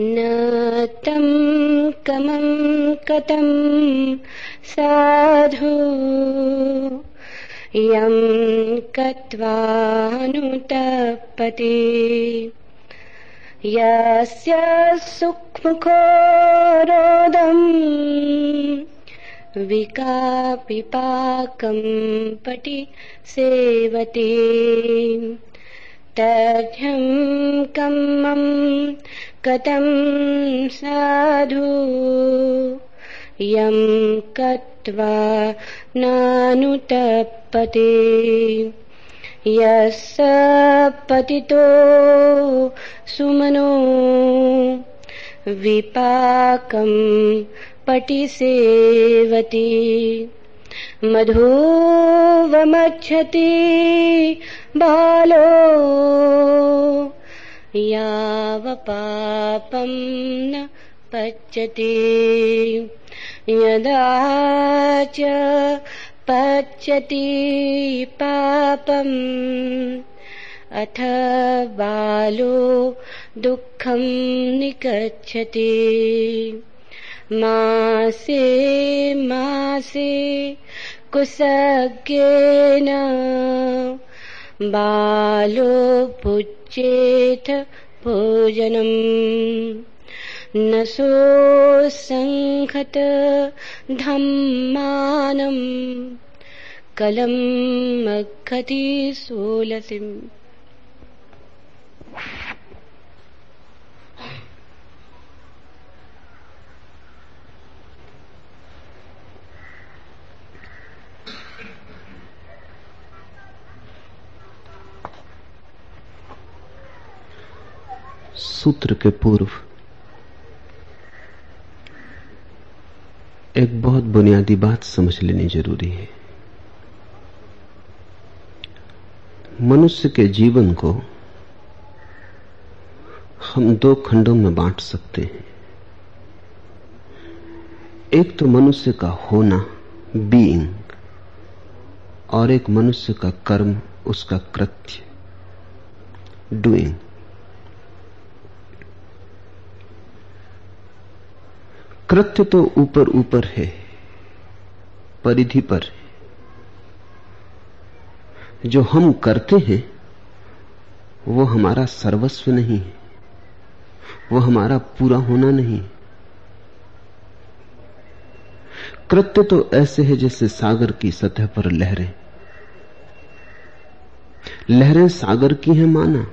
न तं कमं कतं साधु। यं कत्वानुतपते। यस्य सुक्मुखो रोदम् विकापिपाकं पटि सेवते तर्ह्यं कम्मं कथं साधु? यं कत्वा नानुतपते यः पतितो सुमनो। विपाकम् पटिसेवति मधुवमच्छति। बालो यावपापम् न पच्यते। यदा च पच्यति पापम् अथ बालो दुःखम् निगच्छति मासे मासे कुसज्ञेन बालो भुज्येथ भोजनम् न सोऽसङ्घत धम्मानम्। कलम् मघति सोलसिम् सूत्र के पूर्व। एक बहुत बुनियादी बात समझ लेनी ज़रूरी है। मनुष्य के जीवन को हम दो खंडों में बांट सकते हैं। एक तो मनुष्य का होना बीइंग और एक मनुष्य का कर्म, उसका कृत्य डूइंग कृत्य तो ऊपर ऊपर है, परिधि पर है। जो हम करते हैं, वो हमारा सर्वस्व नहीं है, वो हमारा पूरा होना नहीं कृत्य तो ऐसे है जैसे सागर की सतह पर लहरें। लहरें सागर की हैं माना,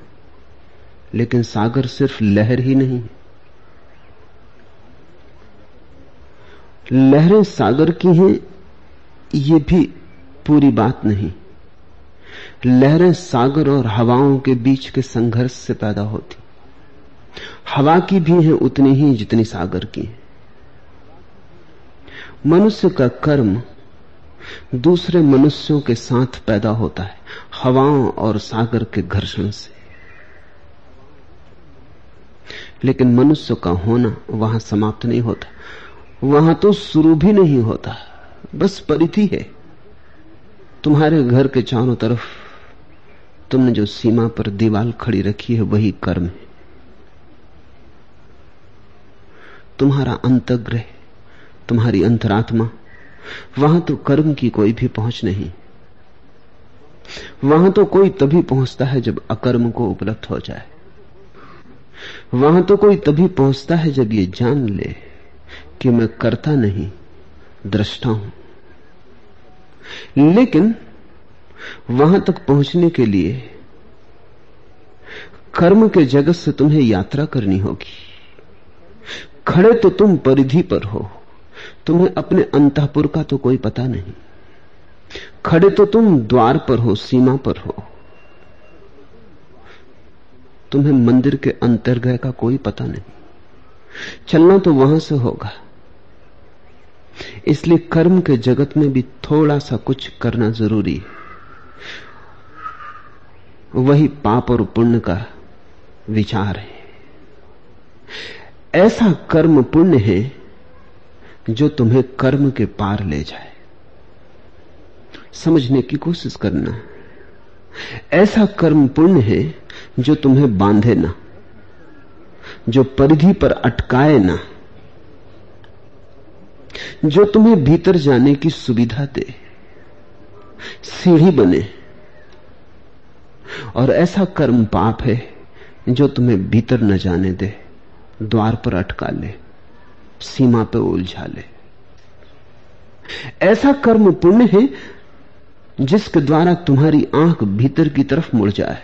लेकिन सागर सिर्फ़ लहर ही नहीं है। लहरें सागर की हैं, ये भी पूरी बात नहीं। लहरें सागर और हवाओं के बीच के संघर्ष से पैदा होती। हवा की भी है उतनी ही, जितनी सागर की है। मनुष्य का कर्म दूसरे मनुष्यों के साथ पैदा होता है, हवाओं और सागर के घर्षण से। लेकिन मनुष्य का होना वहाँ समाप्त नहीं होता। वहाँ तो शुरू भी नहीं होता, बस परिधि है। तुम्हारे घर के चारों तरफ़ तुमने जो सीमा पर दीवाल खड़ी रखी है, वही कर्म है। तुम्हारा अंतग्रह, तुम्हारी अंतरात्मा, वहाँ तो कर्म की कोई भी पहुँच नहीं। वहाँ तो कोई तभी पहुँचता है जब अकर्म को उपलब्ध हो जाए। वहाँ तो कोई तभी पहुँचता है जब ये जान ले। कि मैं करता नहीं, दृष्टा हूँ। लेकिन वहाँ तक पहुँचने के लिए कर्म के जगत से तुम्हें यात्रा करनी होगी। खड़े तो तुम परिधि पर हो, तुम्हें अपने अंतपुर का तो कोई पता नहीं। खड़े तो तुम द्वार पर हो, सीमा पर हो। तुम्हें मंदिर के अंतर्गह का कोई पता नहीं। चलना तो वहाँ से होगा। इसलिए कर्म के जगत में भी थोड़ा सा कुछ करना ज़रूरी है। वही पाप और पुण्य का विचार है। ऐसा कर्म पुण्य है जो तुम्हें कर्म के पार ले जाए। समझने की कोशिश करना। ऐसा कर्म पुण्य है जो तुम्हें बांधे ना, जो परिधि पर अटकाए ना। जो तुम्हें भीतर जाने की सुविधा दे, सीढ़ी बने। और ऐसा कर्म पाप है जो तुम्हें भीतर न जाने दे, द्वार पर अटका ले सीमा पर उलझा ले ऐसा कर्म पुण्य है जिसके द्वारा तुम्हारी आँख भीतर की तरफ़ मुड़ जाए।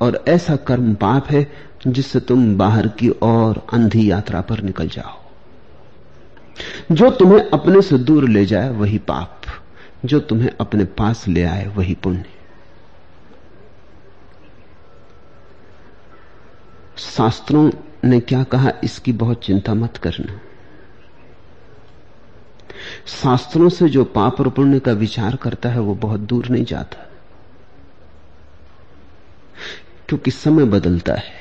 और ऐसा कर्म पाप है जिससे तुम बाहर की ओर अंधी यात्रा पर निकल जाओ। जो तुम्हें अपने से दूर ले जाए वही पाप, जो तुम्हें अपने पास ले आए वही पुण्य। शास्त्रों ने क्या कहा, इसकी बहुत चिंता मत करना। शास्त्रों से जो पाप और पुण्य का विचार करता है, वो बहुत दूर नहीं जाता। क्योंकि समय बदलता है,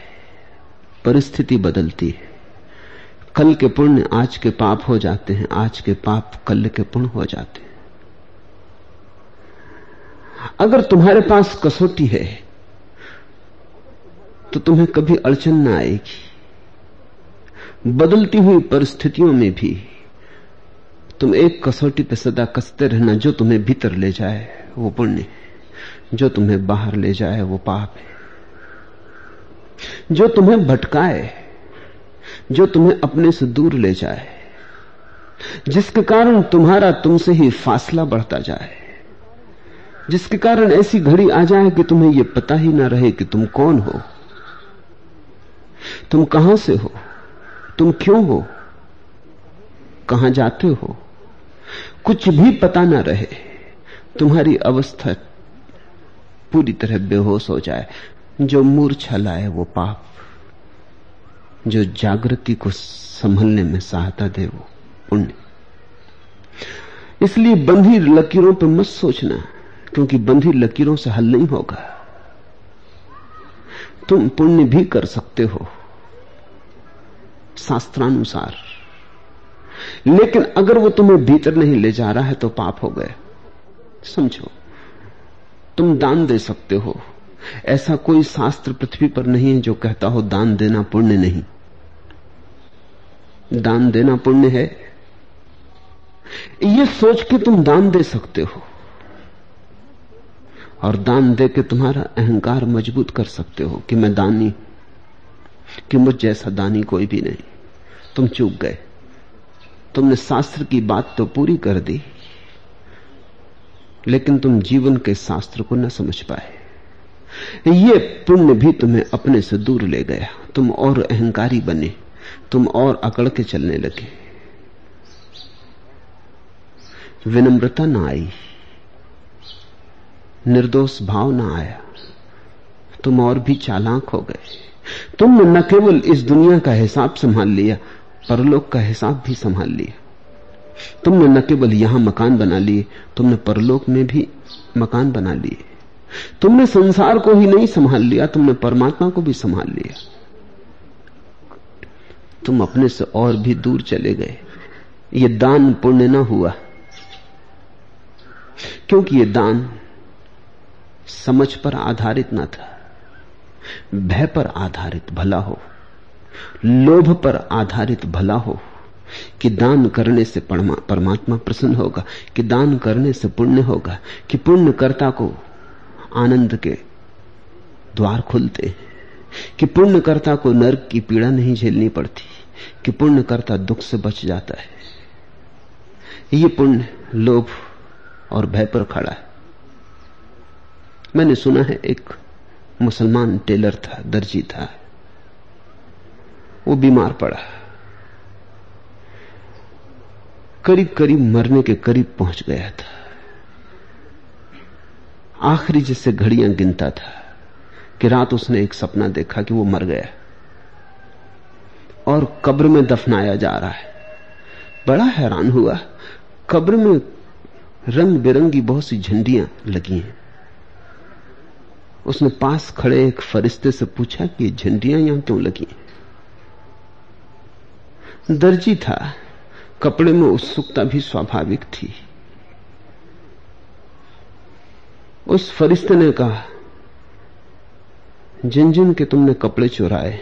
परिस्थिति बदलती है। कल के पुण्य आज के पाप हो जाते हैं। आज के पाप कल के पुण्य हो जाते हैं। अगर तुम्हारे पास कसौटी है तो तुम्हें कभी अड़चन ना आएगी। बदलती हुई परिस्थितियों में भी तुम एक कसौटी पे सदा कसते रहना, जो तुम्हें भीतर ले जाए, वो पुण्य है। जो तुम्हें बाहर ले जाए, वो पाप है। जो तुम्हें भटकाए जो तुम्हें अपने से दूर ले जाए। जिसके कारण तुम्हारा तुमसे ही फासला बढ़ता जाए। जिसके कारण ऐसी घड़ी आ जाए कि तुम्हें यह पता ही ना रहे कि तुम कौन हो। तुम कहाँ से हो? तुम क्यों हो? कहाँ जाते हो? कुछ भी पता ना रहे। तुम्हारी अवस्था पूरी तरह बेहोश हो जाए। जो मूर्छा लाए वो पाप। जो जागृति को संभलने में सहायता दे वो पुण्य। इसलिए बंधी लकीरों पर मत सोचना, क्योंकि बंधी लकीरों से हल नहीं होगा। तुम पुण्य भी कर सकते हो, शास्त्रानुसार। लेकिन अगर वो तुम्हें भीतर नहीं ले जा रहा है तो पाप हो गए। समझो, तुम दान दे सकते हो। ऐसा कोई शास्त्र पृथ्वी पर नहीं है जो कहता हो, दान देना पुण्य नहीं। दान देना पुण्य है? ये सोच के तुम दान दे सकते हो। और दान दे के तुम्हारा अहंकार मज़बूत कर सकते हो कि मैं दानी, कि मुझ जैसा दानी कोई भी नहीं। तुम चूक गए। तुमने शास्त्र की बात तो पूरी कर दी, लेकिन तुम जीवन के शास्त्र को न समझ पाए। ये पुण्य भी तुम्हें अपने से दूर ले गया। तुम और अहंकारी बने, तुम और अकड़ के चलने लगे। विनम्रता ना आई, निर्दोष भाव ना आया, तुम और भी चालाक हो गए। तुमने न केवल इस दुनिया का हिसाब संभाल लिया, परलोक का हिसाब भी संभाल लिया। तुमने न केवल यहाँ मकान बना लिए, तुमने परलोक में भी मकान बना लिए। तुमने संसार को ही नहीं संभाल लिया, तुमने परमात्मा को भी संभाल लिया। तुम अपने से और भी दूर चले गए। ये दान पुण्य न हुआ। क्योंकि ये दान समझ पर आधारित न था, भय पर आधारित भला हो, लोभ पर आधारित भला हो, कि दान करने से परमात्मा प्रसन्न होगा, कि दान करने से पुण्य होगा, कि पुण्यकर्ता को आनंद के द्वार खुलते हैं कि पुण्यकर्ता को नर्क की पीड़ा नहीं झेलनी पड़ती, कि पुण्यकर्ता दुख से बच जाता है। ये पुण्य लोभ और भय पर खड़ा है। मैंने सुना है एक मुसलमान टेलर था, दर्जी था। वो बीमार पड़ा। करीब करीब मरने के करीब पहुँच गया था। आखिरी जिससे घड़ियाँ गिनता था कि रात उसने एक सपना देखा कि वो मर गया और कब्र में दफनाया जा रहा है। बड़ा हैरान हुआ। कब्र में रंग बिरंगी बहुत सी झंडियाँ लगी हैं। उसने पास खड़े एक फरिश्ते से पूछा कि ये झंडियाँ यहाँ क्यों लगी हैं? दर्जी था। कपड़े में उत्सुकता भी स्वाभाविक थी। उस फरिश्ते ने कहा जिन जिन के तुमने कपड़े चुराए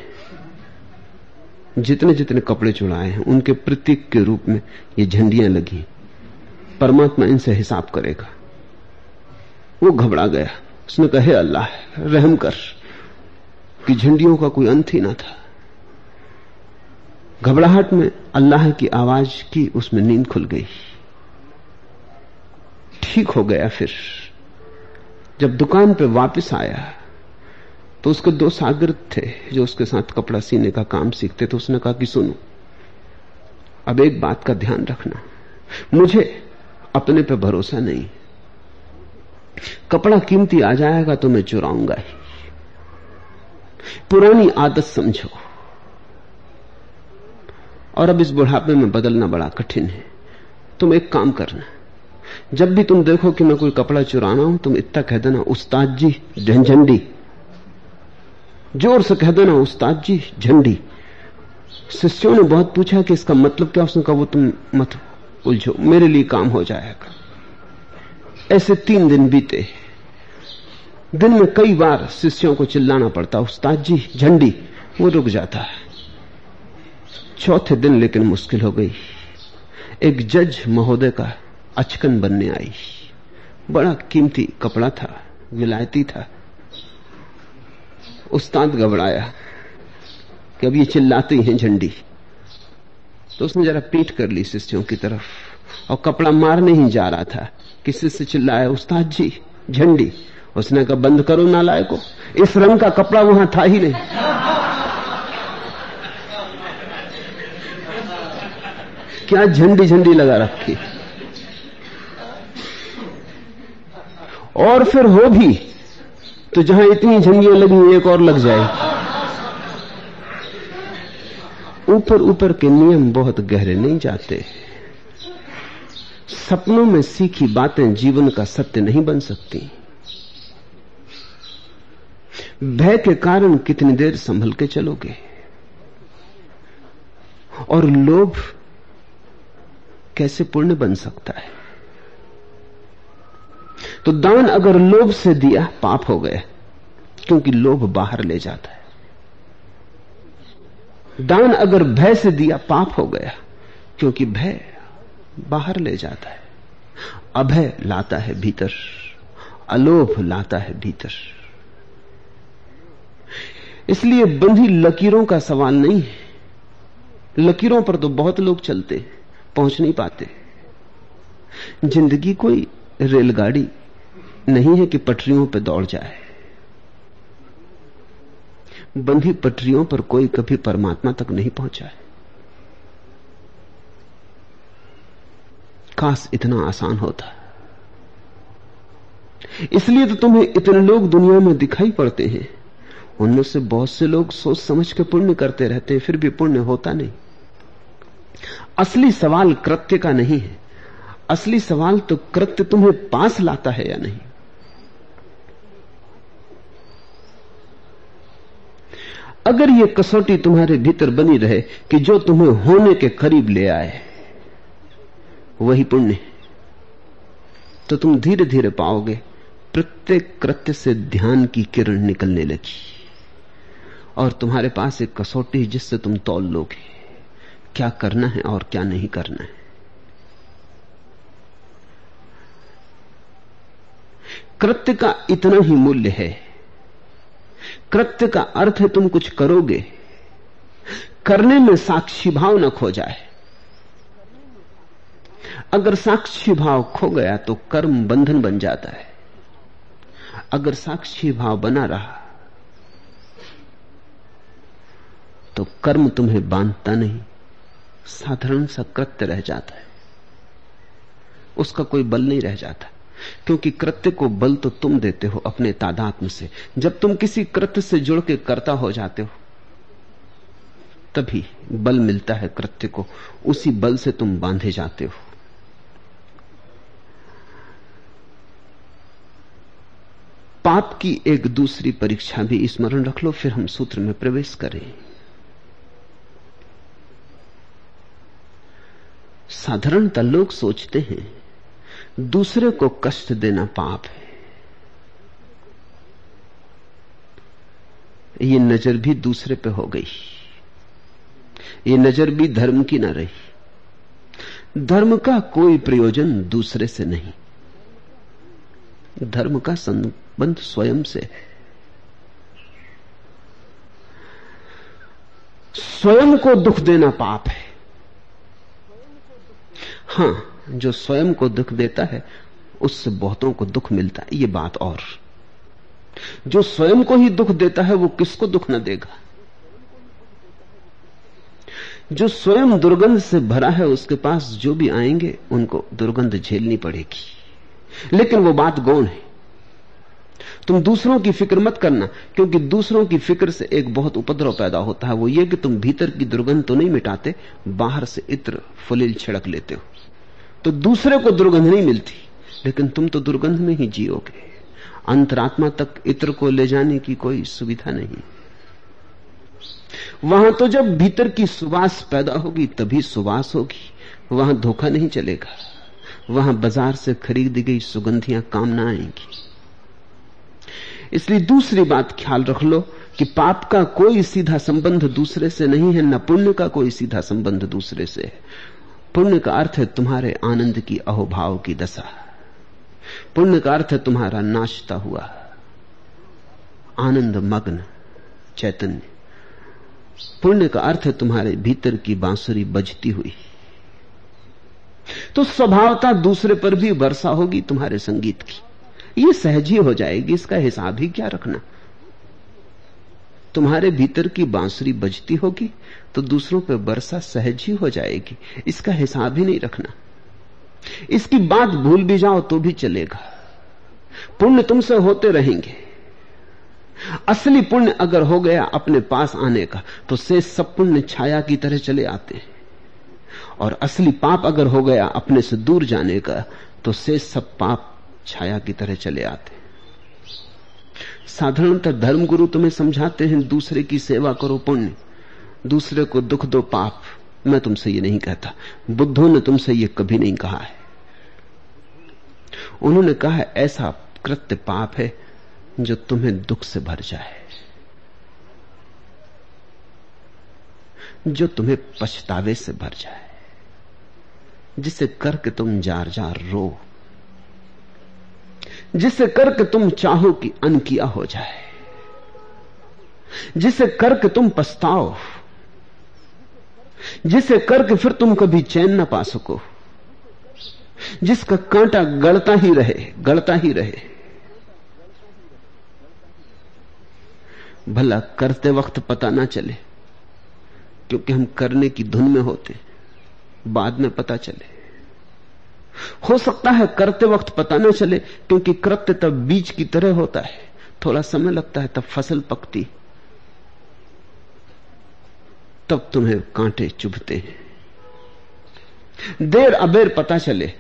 जितने जितने कपड़े चुराए हैं, उनके प्रतीक के रूप में ये झंडियाँ लगी। परमात्मा इनसे हिसाब करेगा। वो घबरा गया। उसने कहे अल्लाह, रहम कर, कि झंडियों का कोई अंत ही ना था। घबराहट में अल्लाह की आवाज़ की उसमें नींद खुल गई। ठीक हो गया फिर। जब दुकान पे वापस आया तो उसके दो सागर थे जो उसके साथ कपड़ा सीने का काम सीखते थे उसने कहा कि सुनो, अब एक बात का ध्यान रखना। मुझे अपने पे भरोसा नहीं। कपड़ा कीमती आ जाएगा तो मैं चुराऊँगा ही। पुरानी आदत समझो। और अब इस बुढ़ापे में बदलना बड़ा कठिन है। तुम एक काम करना। जब भी तुम देखो कि मैं कोई कपड़ा चुराना हूँ, तुम इतना कह देना उस्ताद जी झंझंडी। ज़ोर से कह देना उस्ताद जी झंडी। शिष्यों ने बहुत पूछा कि इसका मतलब क्या, उसने कहा, वो तुम मत उलझो, मेरे लिए काम हो जाएगा ऐसे तीन दिन बीते। दिन में कई बार शिष्यों को चिल्लाना पड़ता उस्ताद जी झंडी। वो रुक जाता है। चौथे दिन लेकिन मुश्किल हो गई। एक जज महोदय का अचकन बनने आई। बड़ा कीमती कपड़ा था, विलायती था। उस्ताद घबराया कि अब ये चिल्लाती हैं झंडी। तो उसने जरा पीट कर ली शिष्यों की तरफ़ और कपड़ा मारने ही जा रहा था। किसी से चिल्लाया, उस्ताद जी, झंडी। उसने कहा, बंद करो नालाय को इस रंग का कपड़ा वहाँ था ही नहीं। क्या झंडी झंडी लगा रखी? और फिर हो भी तो जहाँ इतनी झंडियाँ लगी, एक और लग जाए। ऊपर ऊपर के नियम बहुत गहरे नहीं जाते। सपनों में सीखी बातें जीवन का सत्य नहीं बन सकती। भय के कारण कितनी देर संभल के चलोगे? और लोभ कैसे पुण्य बन सकता है? तो दान अगर लोभ से दिया, पाप हो गया, क्योंकि लोभ बाहर ले जाता है। दान अगर भय से दिया, पाप हो गया, क्योंकि भय बाहर ले जाता है। अभय लाता है भीतर, अलोभ लाता है भीतर। इसलिए बंधी लकीरों का सवाल नहीं है। लकीरों पर तो बहुत लोग चलते, पहुँच नहीं पाते। ज़िंदगी कोई रेलगाड़ी नहीं है कि पटरियों पर दौड़ जाए। बंधी पटरियों पर कोई कभी परमात्मा तक नहीं पहुँचा है। काश इतना आसान होता इसलिए तो तुम्हें इतने लोग दुनिया में दिखाई पड़ते हैं। उनमें से बहुत से लोग सोच समझ के पुण्य करते रहते हैं, फिर भी पुण्य होता नहीं। असली सवाल कृत्य का नहीं है। असली सवाल तो कृत्य तुम्हें पास लाता है या नहीं? अगर यह कसौटी तुम्हारे भीतर बनी रहे कि जो तुम्हें होने के करीब ले आए, वही पुण्य तो तुम धीरे धीरे पाओगे, प्रत्येक कृत्य से ध्यान की किरण निकलने लगी। और तुम्हारे पास एक कसौटी जिससे तुम तौल लोगे, क्या करना है और क्या नहीं करना है। कृत्य का इतना ही मूल्य है कृत्य का अर्थ है तुम कुछ करोगे, करने में साक्षी भाव न खो जाए। अगर साक्षी भाव खो गया तो कर्म बंधन बन जाता है। अगर साक्षी भाव बना रहा तो कर्म तुम्हें बांधता नहीं, साधारण सा कृत्य रह जाता है। उसका कोई बल नहीं रह जाता। क्योंकि कृत्य को बल तो तुम देते हो अपने तादात्म से। जब तुम किसी कृत्य से जुड़ के कर्ता हो जाते हो, तभी बल मिलता है कृत्य को। उसी बल से तुम बांधे जाते हो। पाप की एक दूसरी परीक्षा भी स्मरण रख लो, फिर हम सूत्र में प्रवेश करें। साधारणतः लोग सोचते हैं दूसरे को कष्ट देना पाप है। ये नज़र भी दूसरे पे हो गई। ये नज़र भी धर्म की ना रही। धर्म का कोई प्रयोजन दूसरे से नहीं। धर्म का संबंध स्वयं से है। स्वयं को दुख देना पाप है। हाँ जो स्वयं को दुख देता है, उससे बहुतों को दुख मिलता है। ये बात और। जो स्वयं को ही दुख देता है, वो किसको दुख न देगा? जो स्वयं दुर्गंध से भरा है, उसके पास जो भी आएँगे, उनको दुर्गंध झेलनी पड़ेगी। लेकिन वो बात गौण है। तुम दूसरों की फ़िक्र मत करना, क्योंकि दूसरों की फ़िक्र से एक बहुत उपद्रव पैदा होता है। वो ये कि तुम भीतर की दुर्गंध तो नहीं मिटाते, बाहर से इत्र फुलिल छिड़क लेते हो। तो दूसरे को दुर्गंध नहीं मिलती। लेकिन तुम तो दुर्गंध में ही जियोगे। अंतरात्मा तक इत्र को ले जाने की कोई सुविधा नहीं। वहाँ तो जब भीतर की सुवास पैदा होगी, तभी सुवास होगी। वहाँ धोखा नहीं चलेगा। वहाँ बाज़ार से खरीदी गई सुगंधियाँ काम ना आएँगी। इसलिए दूसरी बात ख्याल रख लो कि पाप का कोई सीधा संबंध दूसरे से नहीं है, न पुण्य का कोई सीधा संबंध दूसरे से है। पुण्य का अर्थ है तुम्हारे आनंद की अहोभाव की दशा। पुण्य का अर्थ है तुम्हारा नाचता हुआ। आनंद, मग्न, चैतन्य। पुण्य का अर्थ है तुम्हारे भीतर की बांसुरी बजती हुई। तो स्वभावता दूसरे पर भी वर्षा होगी तुम्हारे संगीत की। ये सहज ही हो जाएगी, इसका हिसाब ही क्या रखना। तुम्हारे भीतर की बांसुरी बजती होगी तो दूसरों पर वर्षा सहज ही हो जाएगी। इसका हिसाब ही नहीं रखना। इसकी बात भूल भी जाओ तो भी चलेगा। पुण्य तुमसे होते रहेंगे। असली पुण्य अगर हो गया अपने पास आने का तो से सब पुण्य छाया की तरह चले आते हैं। और असली पाप अगर हो गया अपने से दूर जाने का तो से सब पाप छाया की तरह चले आते साधारणतः धर्मगुरु तुम्हें समझाते हैं, दूसरे की सेवा करो पुण्य, दूसरे को दुख दो पाप। मैं तुमसे ये नहीं कहता। बुद्धों ने तुमसे ये कभी नहीं कहा है। उन्होंने कहा है ऐसा कृत्य पाप है जो तुम्हें दुख से भर जाए। जो तुम्हें पछतावे से भर जाए। जिसे करके तुम जार जार रो। जिसे करके तुम चाहो कि अन किया हो जाए, जिसे करके तुम पछताओ, जिसे करके फिर तुम कभी चैन ना पा सको, जिसका कांटा गड़ता ही रहे, गड़ता ही रहे। भला करते वक्त पता ना चले, क्योंकि हम करने की धुन में होते, बाद में पता चले। हो सकता है करते वक्त पता ना चले, क्योंकि कृत्य तब बीज की तरह होता है। थोड़ा समय लगता है, तब फ़सल पकती। तब तुम्हें कांटे चुभते हैं। देर अबेर पता चले,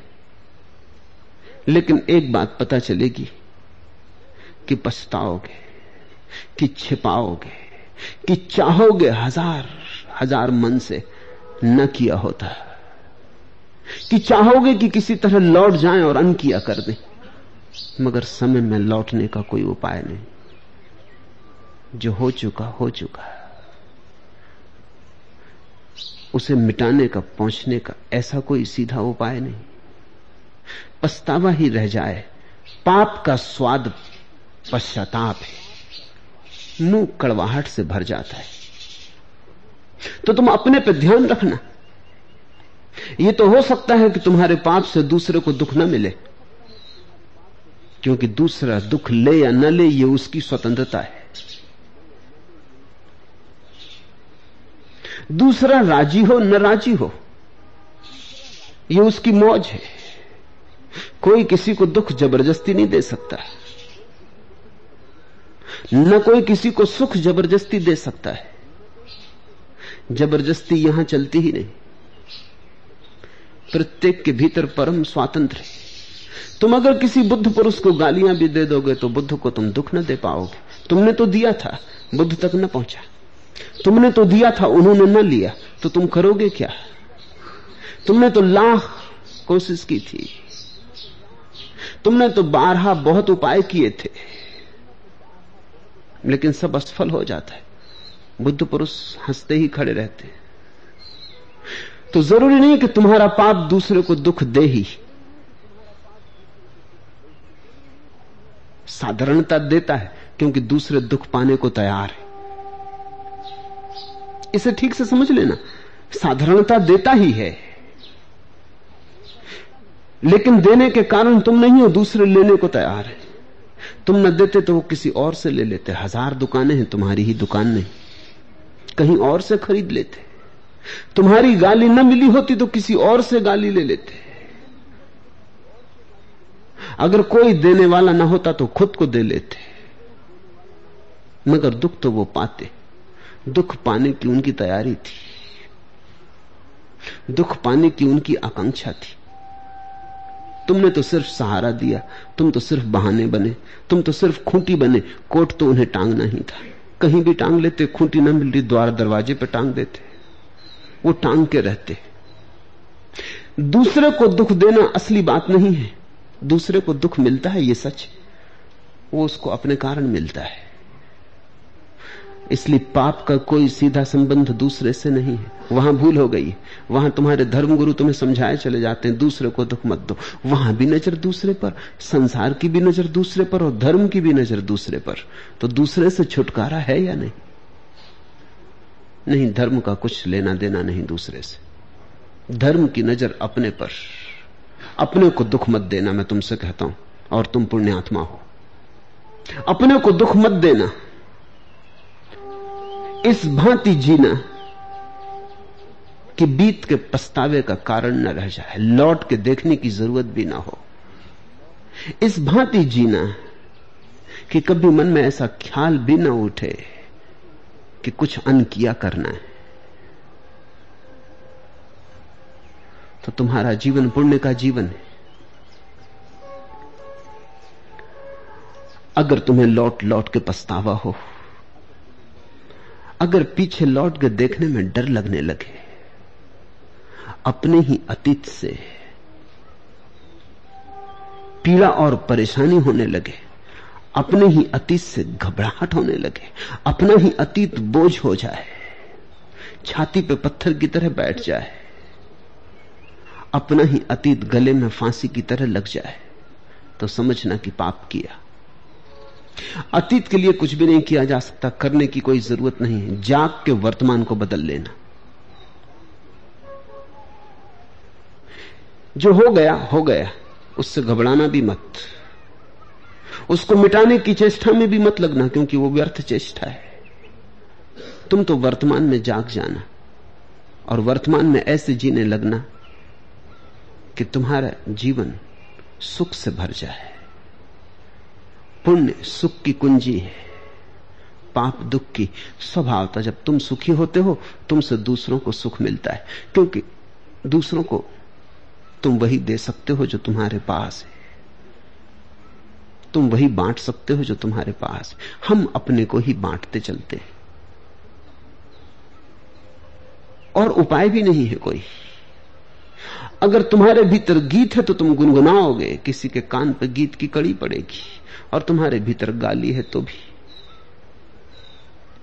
लेकिन एक बात पता चलेगी कि पछताओगे, कि छिपाओगे, कि चाहोगे हज़ार हज़ार मन से न किया होता। कि चाहोगे कि किसी तरह लौट जाएँ और अन किया कर दें। मगर समय में लौटने का कोई उपाय नहीं। जो हो चुका हो चुका उसे मिटाने का, पहुँचने का ऐसा कोई सीधा उपाय नहीं। पछतावा ही रह जाए। पाप का स्वाद पश्चाताप है। मुँह कड़वाहट से भर जाता है। तो तुम अपने पे ध्यान रखना। यह तो हो सकता है कि तुम्हारे पाप से दूसरे को दुख न मिले। क्योंकि दूसरा दुख ले या न ले, ये उसकी स्वतंत्रता है। दूसरा राज़ी हो, न राज़ी हो यह उसकी मौज है। कोई किसी को दुख ज़बरदस्ती नहीं दे सकता। न कोई किसी को सुख ज़बरदस्ती दे सकता है। ज़बरदस्ती यहाँ चलती ही नहीं। प्रत्येक के भीतर परम स्वातंत्र है। तुम अगर किसी बुद्ध पुरुष को गालियाँ भी दे दोगे तो बुद्ध को तुम दुख न दे पाओगे। तुमने तो दिया था, बुद्ध तक न पहुँचा। तुमने तो दिया था, उन्होंने न लिया तो तुम करोगे क्या? तुमने तो लाख कोशिश की थी। तुमने तो बारहा बहुत उपाय किए थे। लेकिन सब असफल हो जाता है। बुद्ध पुरुष हँसते ही खड़े रहते तो ज़रूरी नहीं कि तुम्हारा पाप दूसरे को दुख दे ही। साधारणता देता है, क्योंकि दूसरे दुख पाने को तैयार है। इसे ठीक से समझ लेना, साधारणता देता ही है। लेकिन देने के कारण तुम नहीं हो, दूसरे लेने को तैयार है। तुम न देते तो वो किसी और से ले लेते। हज़ार दुकानें हैं, तुम्हारी ही दुकान नहीं। कहीं और से खरीद लेते। तुम्हारी गाली न मिली होती तो किसी और से गाली ले लेते। अगर कोई देने वाला ना होता तो खुद को दे लेते। मगर दुख तो वो पाते। दुख पाने की उनकी तैयारी थी। दुख पाने की उनकी आकांक्षा थी। तुमने तो सिर्फ़ सहारा दिया, तुम तो सिर्फ़ बहाने बने, तुम तो सिर्फ़ खूंटी बने। कोट तो उन्हें टांगना ही था। कहीं भी टांग लेते, खूंटी न मिल रही, द्वार दरवाजे पर टांग देते। वो टांग के रहते दूसरे को दुख देना असली बात नहीं है। दूसरे को दुख मिलता है, ये सच। वो उसको अपने कारण मिलता है। इसलिए पाप का कोई सीधा संबंध दूसरे से नहीं है। वहाँ भूल हो गई वहाँ तुम्हारे धर्मगुरु तुम्हें समझाए चले जाते हैं, दूसरे को दुख मत दो। वहाँ भी नज़र दूसरे पर, संसार की भी नज़र दूसरे पर और धर्म की भी नज़र दूसरे पर। तो दूसरे से छुटकारा है या नहीं? नहीं, धर्म का कुछ लेना देना नहीं दूसरे से। धर्म की नज़र अपने पर। अपने को दुख मत देना, मैं तुमसे कहता हूँ, और तुम पुण्यात्मा हो। अपने को दुख मत देना। इस भांति जीना कि बीत के पछतावे का कारण न रह जाए, लौट के देखने की ज़रूरत भी ना हो। इस भांति जीना कि कभी मन में ऐसा ख्याल भी ना उठे कि कुछ अन किया करना है। तो तुम्हारा जीवन पुण्य का जीवन है। अगर तुम्हें लौट लौट के पछतावा हो, अगर पीछे लौट के देखने में डर लगने लगे, अपने ही अतीत से पीड़ा और परेशानी होने लगे अपने ही अतीत से घबराहट होने लगे, अपना ही अतीत बोझ हो जाए, छाती पे पत्थर की तरह बैठ जाए, अपना ही अतीत गले में फांसी की तरह लग जाए तो समझना कि पाप किया। अतीत के लिए कुछ भी नहीं किया जा सकता, करने की कोई ज़रूरत नहीं है। जाग के वर्तमान को बदल लेना। जो हो गया हो गया, उससे घबराना भी मत। उसको मिटाने की चेष्टा में भी मत लगना, क्योंकि वो व्यर्थ चेष्टा है। तुम तो वर्तमान में जाग जाना, और वर्तमान में ऐसे जीने लगना कि तुम्हारा जीवन सुख से भर जाए। पुण्य सुख की कुंजी है, पाप दुख की स्वभावता। जब तुम सुखी होते हो, तुमसे दूसरों को सुख मिलता है, क्योंकि दूसरों को तुम वही दे सकते हो जो तुम्हारे पास है। तुम वही बांट सकते हो जो तुम्हारे पास हम अपने को ही बांटते चलते हैं। और उपाय भी नहीं है कोई। अगर तुम्हारे भीतर गीत है तो तुम गुनगुनाओगे, किसी के कान पर गीत की कड़ी पड़ेगी, और तुम्हारे भीतर गाली है तो भी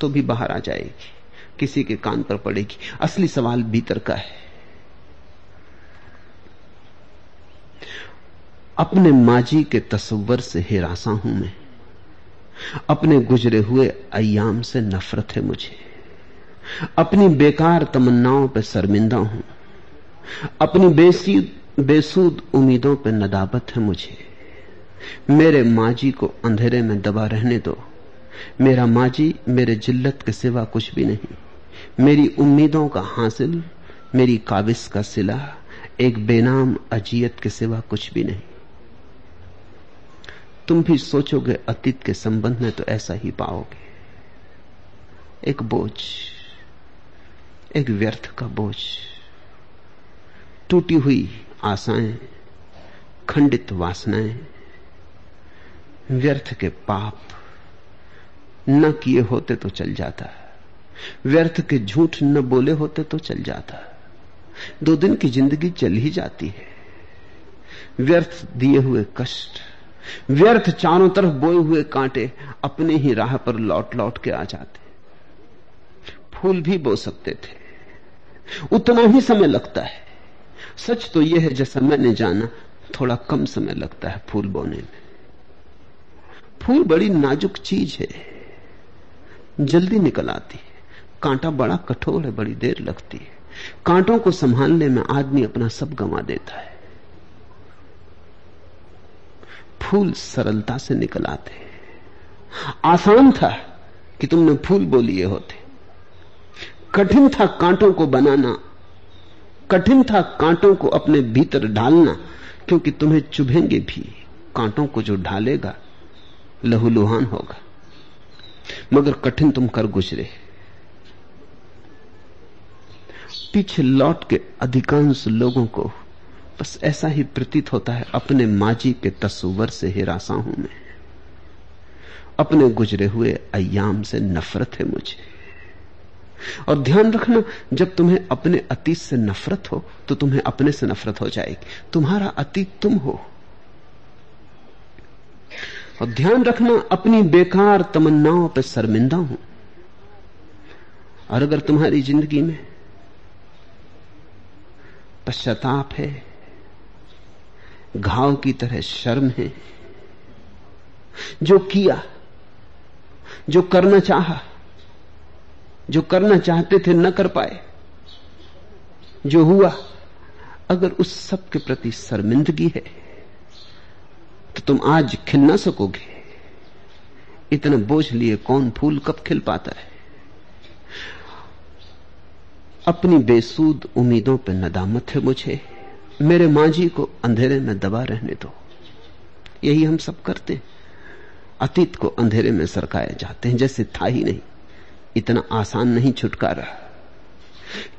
तो भी बाहर आ जाएगी, किसी के कान पर पड़ेगी। असली सवाल भीतर का है। अपने माजी के तस्वर से हिरासा हूँ मैं। अपने गुजरे हुए अयाम से नफरत है मुझे। अपनी बेकार तमन्नाओं पर शर्मिंदा हूँ। अपनी बेसीद बेसूद उम्मीदों पर नदाबत है मुझे। मेरे माजी को अंधेरे में दबा रहने दो। मेरा माजी मेरे जिल्लत के सिवा कुछ भी नहीं। मेरी उम्मीदों का हासिल, मेरी काबिज का सिला, एक बेनाम अजियत के सिवा कुछ भी नहीं। तुम भी सोचोगे अतीत के संबंध में तो ऐसा ही पाओगे। एक बोझ, एक व्यर्थ का बोझ। टूटी हुई आशाएँ, खंडित वासनाएँ, व्यर्थ के पाप। न किए होते तो चल जाता। व्यर्थ के झूठ न बोले होते तो चल जाता। दो दिन की ज़िंदगी चल ही जाती है। व्यर्थ दिए हुए कष्ट व्यर्थ चारों तरफ़ बोए हुए कांटे अपने ही राह पर लौट लौट के आ जाते। फूल भी बो सकते थे। उतना ही समय लगता है। सच तो यह है, जैसा मैंने जाना, थोड़ा कम समय लगता है फूल बोने में। फूल बड़ी नाजुक चीज़ है। जल्दी निकल आती है। कांटा बड़ा कठोर है, बड़ी देर लगती है। कांटों को संभालने में आदमी अपना सब गंवा देता है। फूल सरलता से निकल आते आसान था कि तुमने फूल बोलिए होते। कठिन था कांटों को बनाना। कठिन था कांटों को अपने भीतर ढालना, क्योंकि तुम्हें चुभेंगे भी। कांटों को जो ढालेगा, लहूलुहान होगा। मगर कठिन तुम कर गुजरे। पीछे लौट के अधिकांश लोगों को बस ऐसा ही प्रतीत होता है, अपने माजी के तस्वर से हिरासा हूँ मैं। अपने गुजरे हुए अयाम से नफरत है मुझे। और ध्यान रखना, जब तुम्हें अपने अतीत से नफरत हो तो तुम्हें अपने से नफरत हो जाएगी। तुम्हारा अतीत तुम हो। और ध्यान रखना, अपनी बेकार तमन्नाओं पर शर्मिंदा हूँ। और अगर तुम्हारी ज़िंदगी में पश्चाताप है घाव की तरह शर्म है। जो किया, जो करना चाहा, जो करना चाहते थे न कर पाए। जो हुआ, अगर उस सब के प्रति शर्मिंदगी है तो तुम आज खिल ना सकोगे। इतना बोझ लिए कौन फूल कब खिल पाता है? अपनी बेसूद उम्मीदों पर नदामत है मुझे। मेरे मांझी को अंधेरे में दबा रहने दो। यही हम सब करते अतीत को अंधेरे में सरकाए जाते हैं, जैसे था ही नहीं। इतना आसान नहीं छुटकारा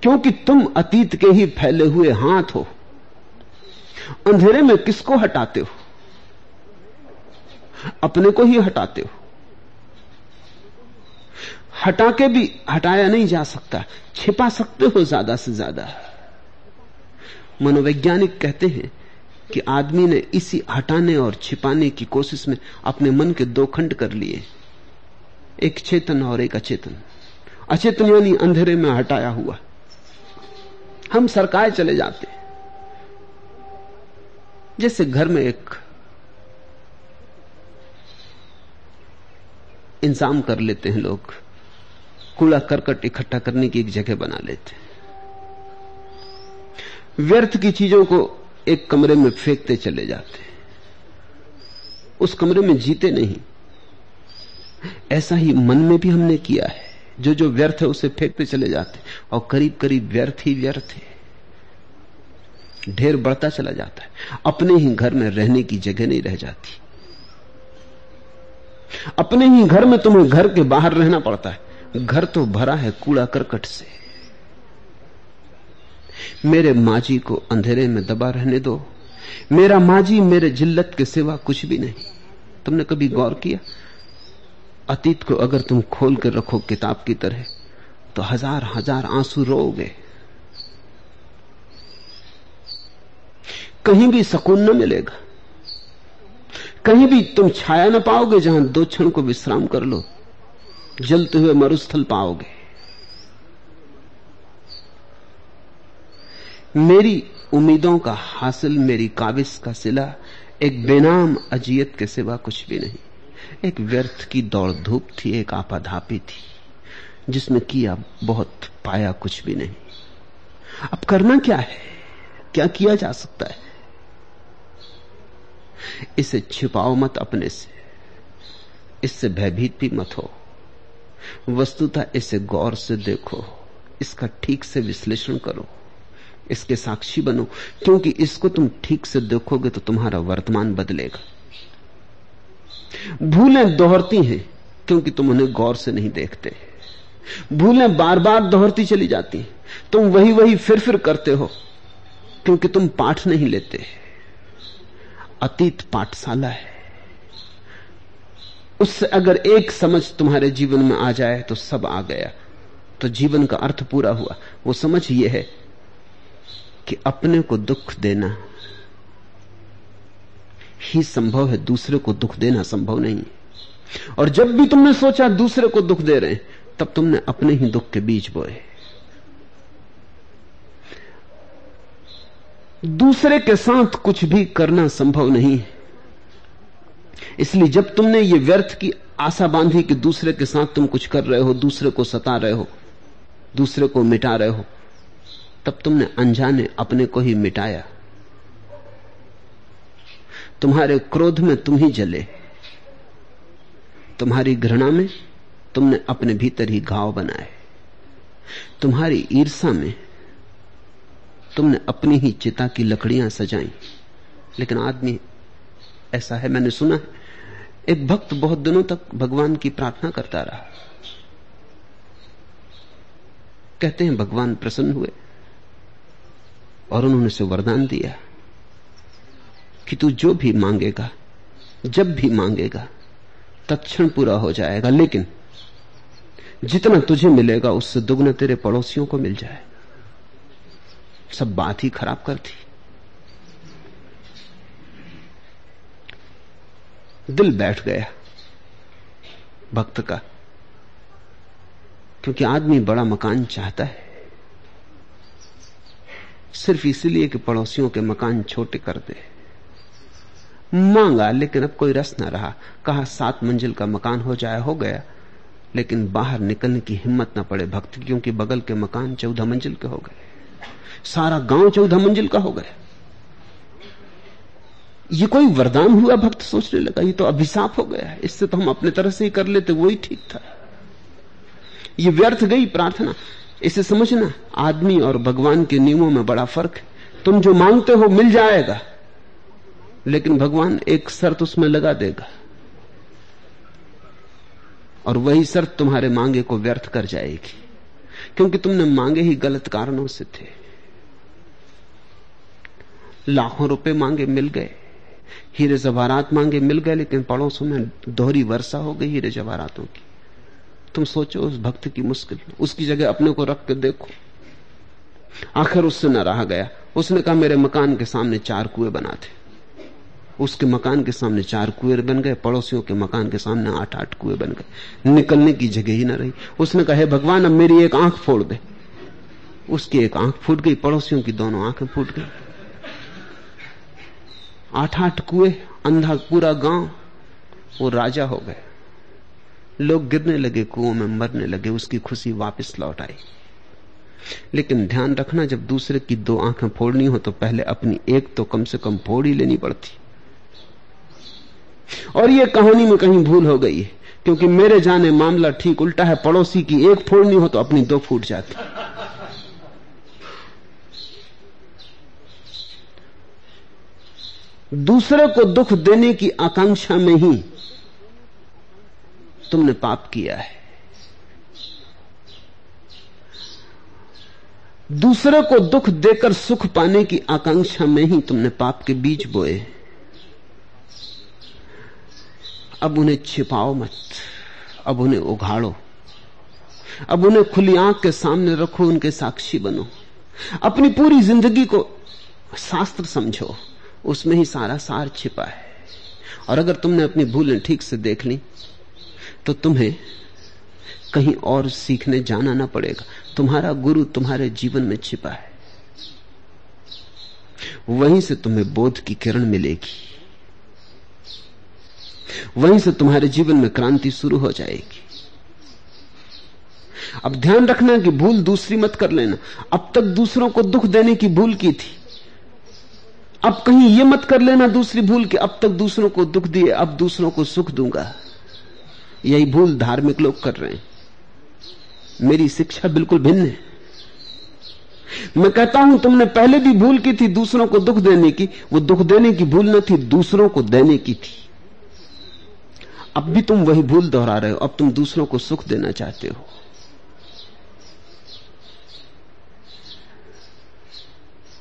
क्योंकि तुम अतीत के ही फैले हुए हाथ हो। अंधेरे में किसको हटाते हो? अपने को ही हटाते हो। हटा के भी हटाया नहीं जा सकता, छिपा सकते हो ज़्यादा से ज़्यादा। मनोवैज्ञानिक कहते हैं कि आदमी ने इसी हटाने और छिपाने की कोशिश में अपने मन के दो खंड कर लिए। एक चेतन और एक अचेतन। अचेतन यानी अंधेरे में हटाया हुआ। हम सरकाए चले जाते जैसे घर में एक इंतज़ाम कर लेते हैं लोग। कूड़ा करकट इकट्ठा करने की एक जगह बना लेते व्यर्थ की चीज़ों को एक कमरे में फेंकते चले जाते उस कमरे में जीते नहीं। ऐसा ही मन में भी हमने किया है। जो जो व्यर्थ है उसे फेंकते चले जाते और करीब करीब व्यर्थ ही व्यर्थ है। ढेर बढ़ता चला जाता है। अपने ही घर में रहने की जगह नहीं रह जाती। अपने ही घर में तुम्हें घर के बाहर रहना पड़ता है। घर तो भरा है कूड़ा करकट से। मेरे माजी को अंधेरे में दबा रहने दो। मेरा माजी मेरे जिल्लत के सिवा कुछ भी नहीं। तुमने कभी गौर किया? अतीत को अगर तुम खोल कर रखो किताब की तरह तो हज़ार हज़ार आँसू रोगे कहीं भी सुकून न मिलेगा। कहीं भी तुम छाया न पाओगे जहाँ दो क्षण को विश्राम कर लो। जलते हुए मरुस्थल पाओगे। मेरी उम्मीदों का हासिल, मेरी काबिज का सिला, एक बेनाम अजियत के सिवा कुछ भी नहीं। एक व्यर्थ की दौड़ धूप थी, एक आपाधापी थी जिसमें किया बहुत, पाया कुछ भी नहीं। अब करना क्या है? क्या किया जा सकता है? इसे छिपाओ मत अपने से। इससे भयभीत भी मत हो। वस्तुतः इसे गौर से देखो। इसका ठीक से विश्लेषण करो। इसके साक्षी बनो। क्योंकि इसको तुम ठीक से देखोगे तो तुम्हारा वर्तमान बदलेगा। भूलें दोहरती हैं, क्योंकि तुम उन्हें गौर से नहीं देखते। भूलें बार बार दोहरती चली जाती तुम वही वही फिर फिर करते हो, क्योंकि तुम पाठ नहीं लेते। अतीत पाठशाला है। उससे अगर एक समझ तुम्हारे जीवन में आ जाए तो सब आ गया। तो जीवन का अर्थ पूरा हुआ। वो समझ यह है कि अपने को दुख देना ही संभव है, दूसरे को दुख देना संभव नहीं और जब भी तुमने सोचा दूसरे को दुख दे रहे हैं, तब तुमने अपने ही दुख के बीज बोए। दूसरे के साथ कुछ भी करना संभव नहीं है। इसलिए जब तुमने ये व्यर्थ की आशा बांधी कि दूसरे के साथ तुम कुछ कर रहे हो, दूसरे को सता रहे हो, दूसरे को मिटा रहे हो तब तुमने अनजाने अपने को ही मिटाया। तुम्हारे क्रोध में तुम ही जले। तुम्हारी घृणा में तुमने अपने भीतर ही घाव बनाए। तुम्हारी ईर्षा में तुमने अपनी ही चिता की लकड़ियाँ सजाई। लेकिन आदमी, ऐसा है मैंने सुना है, एक भक्त बहुत दिनों तक भगवान की प्रार्थना करता रहा। कहते हैं भगवान प्रसन्न हुए। और उन्होंने उसे वरदान दिया कि तू जो भी मांगेगा, जब भी मांगेगा, तत्क्षण पूरा हो जाएगा। लेकिन जितना तुझे मिलेगा, उससे दुगना तेरे पड़ोसियों को मिल जाए। सब बात ही खराब कर दी। दिल बैठ गया भक्त का, क्योंकि आदमी बड़ा मकान चाहता है। सिर्फ़ इसलिए कि पड़ोसियों के मकान छोटे कर दे। मांगा, लेकिन अब कोई रस ना रहा। कहा, सात मंजिल का मकान हो जाए हो गया। लेकिन बाहर निकलने की हिम्मत ना पड़े। भक्त क्योंकि बगल के मकान चौदह मंजिल के हो गए। सारा गाँव चौदह मंजिल का हो गया। ये कोई वरदान हुआ? भक्त सोचने लगा, ये तो अभिशाप हो गया इससे तो हम अपने तरह से ही कर लेते वही ठीक था। ये व्यर्थ गई प्रार्थना। इसे समझना, आदमी और भगवान के नियमों में बड़ा फ़र्क है। तुम जो मांगते हो, मिल जाएगा। लेकिन भगवान एक शर्त उसमें लगा देगा। और वही शर्त तुम्हारे मांगे को व्यर्थ कर जाएगी। क्योंकि तुमने मांगे ही गलत कारणों से थे। लाखों रुपए मांगे, मिल गए। हीरे जवाहरात मांगे, मिल गए, लेकिन पड़ोसों में दोहरी वर्षा हो गई, हीरे जवाहरातों की। तुम सोचो उस भक्त की मुश्किल, उसकी जगह अपने को रख के देखो। आखिर उससे न रहा गया। उसने कहा, मेरे मकान के सामने चार कुएँ बना थे। उसके मकान के सामने चार कुएँ बन गए, पड़ोसियों के मकान के सामने आठ आठ कुएँ बन गए। निकलने की जगह ही ना रही। उसने कहा भगवान, अब मेरी एक आँख फोड़ दे। उसकी एक आँख फूट गई, पड़ोसियों की दोनों आँखें फूट गई। आठ आठ कुएँ, अंधा पूरा गाँव, वो राजा हो गए। लोग गिरने लगे, कुओं में मरने लगे, उसकी खुशी वापस लौट आई। लेकिन ध्यान रखना, जब दूसरे की दो आँखें फोड़नी हो तो पहले अपनी एक तो कम से कम फोड़ ही लेनी पड़ती। और यह कहानी में कहीं भूल हो गई है, क्योंकि मेरे जाने मामला ठीक उल्टा है, पड़ोसी की एक फोड़नी हो तो अपनी दो फूट जाती। दूसरे को दुख देने की आकांक्षा में ही तुमने पाप किया है। दूसरे को दुख देकर सुख पाने की आकांक्षा में ही तुमने पाप के बीज बोए। अब उन्हें छिपाओ मत। अब उन्हें उघाड़ो। अब उन्हें खुली आँख के सामने रखो, उनके साक्षी बनो। अपनी पूरी ज़िंदगी को शास्त्र समझो। उसमें ही सारा सार छिपा है। और अगर तुमने अपनी भूलें ठीक से देख ली तो तुम्हें कहीं और सीखने जाना ना पड़ेगा। तुम्हारा गुरु तुम्हारे जीवन में छिपा है। वहीं से तुम्हें बोध की किरण मिलेगी। वहीं से तुम्हारे जीवन में क्रांति शुरू हो जाएगी। अब ध्यान रखना कि भूल दूसरी मत कर लेना। अब तक दूसरों को दुख देने की भूल की थी। अब कहीं यह मत कर लेना दूसरी भूल कि अब तक दूसरों को दुख दिए, अब दूसरों को सुख दूँगा। यही भूल धार्मिक लोग कर रहे हैं। मेरी शिक्षा बिल्कुल भिन्न है। मैं कहता हूँ, तुमने पहले भी भूल की थी दूसरों को दुख देने की। वो दुख देने की भूल न थी, दूसरों को देने की थी। अब भी तुम वही भूल दोहरा रहे हो। अब तुम दूसरों को सुख देना चाहते हो।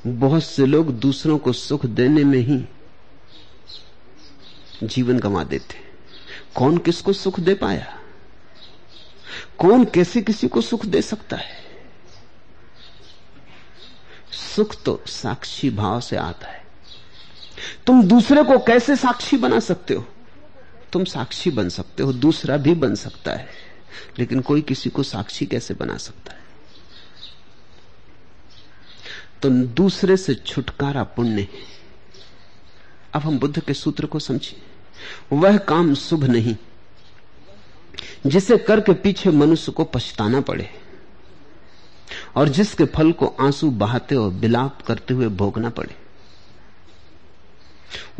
बहुत से लोग दूसरों को सुख देने में ही जीवन गंवा देते कौन किसको सुख दे पाया? कौन कैसे किसी को सुख दे सकता है? सुख तो साक्षी भाव से आता है। तुम दूसरे को कैसे साक्षी बना सकते हो? तुम साक्षी बन सकते हो, दूसरा भी बन सकता है, लेकिन कोई किसी को साक्षी कैसे बना सकता है? तो दूसरे से छुटकारा पुण्य अब हम बुद्ध के सूत्र को समझें वह काम शुभ नहीं, जिसे करके पीछे मनुष्य को पछताना पड़े और जिसके फल को आँसू बहाते और बिलाप करते हुए भोगना पड़े।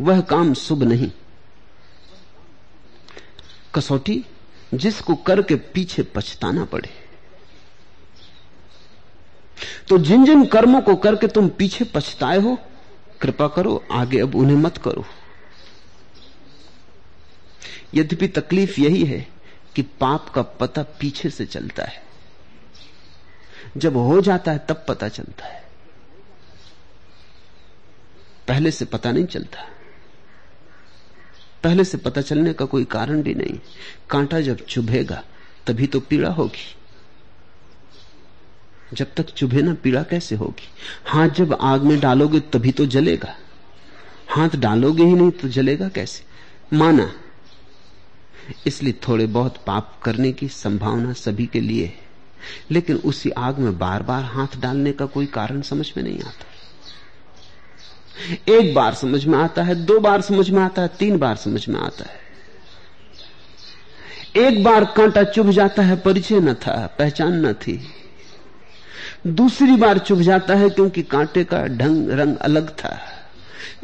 वह काम शुभ नहीं, कसौटी जिसको करके पीछे पछताना पड़े। तो जिन जिन कर्मों को करके तुम पीछे पछताए हो, कृपा करो, आगे अब उन्हें मत करो। यद्यपि तकलीफ़ यही है कि पाप का पता पीछे से चलता है। जब हो जाता है, तब पता चलता है। पहले से पता नहीं चलता। पहले से पता चलने का कोई कारण भी नहीं। कांटा जब चुभेगा, तभी तो पीड़ा होगी। जब तक चुभे ना, पीड़ा कैसे होगी? हाथ जब आग में डालोगे, तभी तो जलेगा। हाथ डालोगे ही नहीं तो जलेगा कैसे? माना इसलिए थोड़े बहुत पाप करने की संभावना सभी के लिए है। लेकिन उसी आग में बार बार हाथ डालने का कोई कारण समझ में नहीं आता। एक बार समझ में आता है, दो बार समझ में आता है, तीन बार समझ में आता है। एक बार कांटा चुभ जाता है, परिचय न था, पहचान न थी। दूसरी बार चुभ जाता है क्योंकि कांटे का ढंग, रंग अलग था।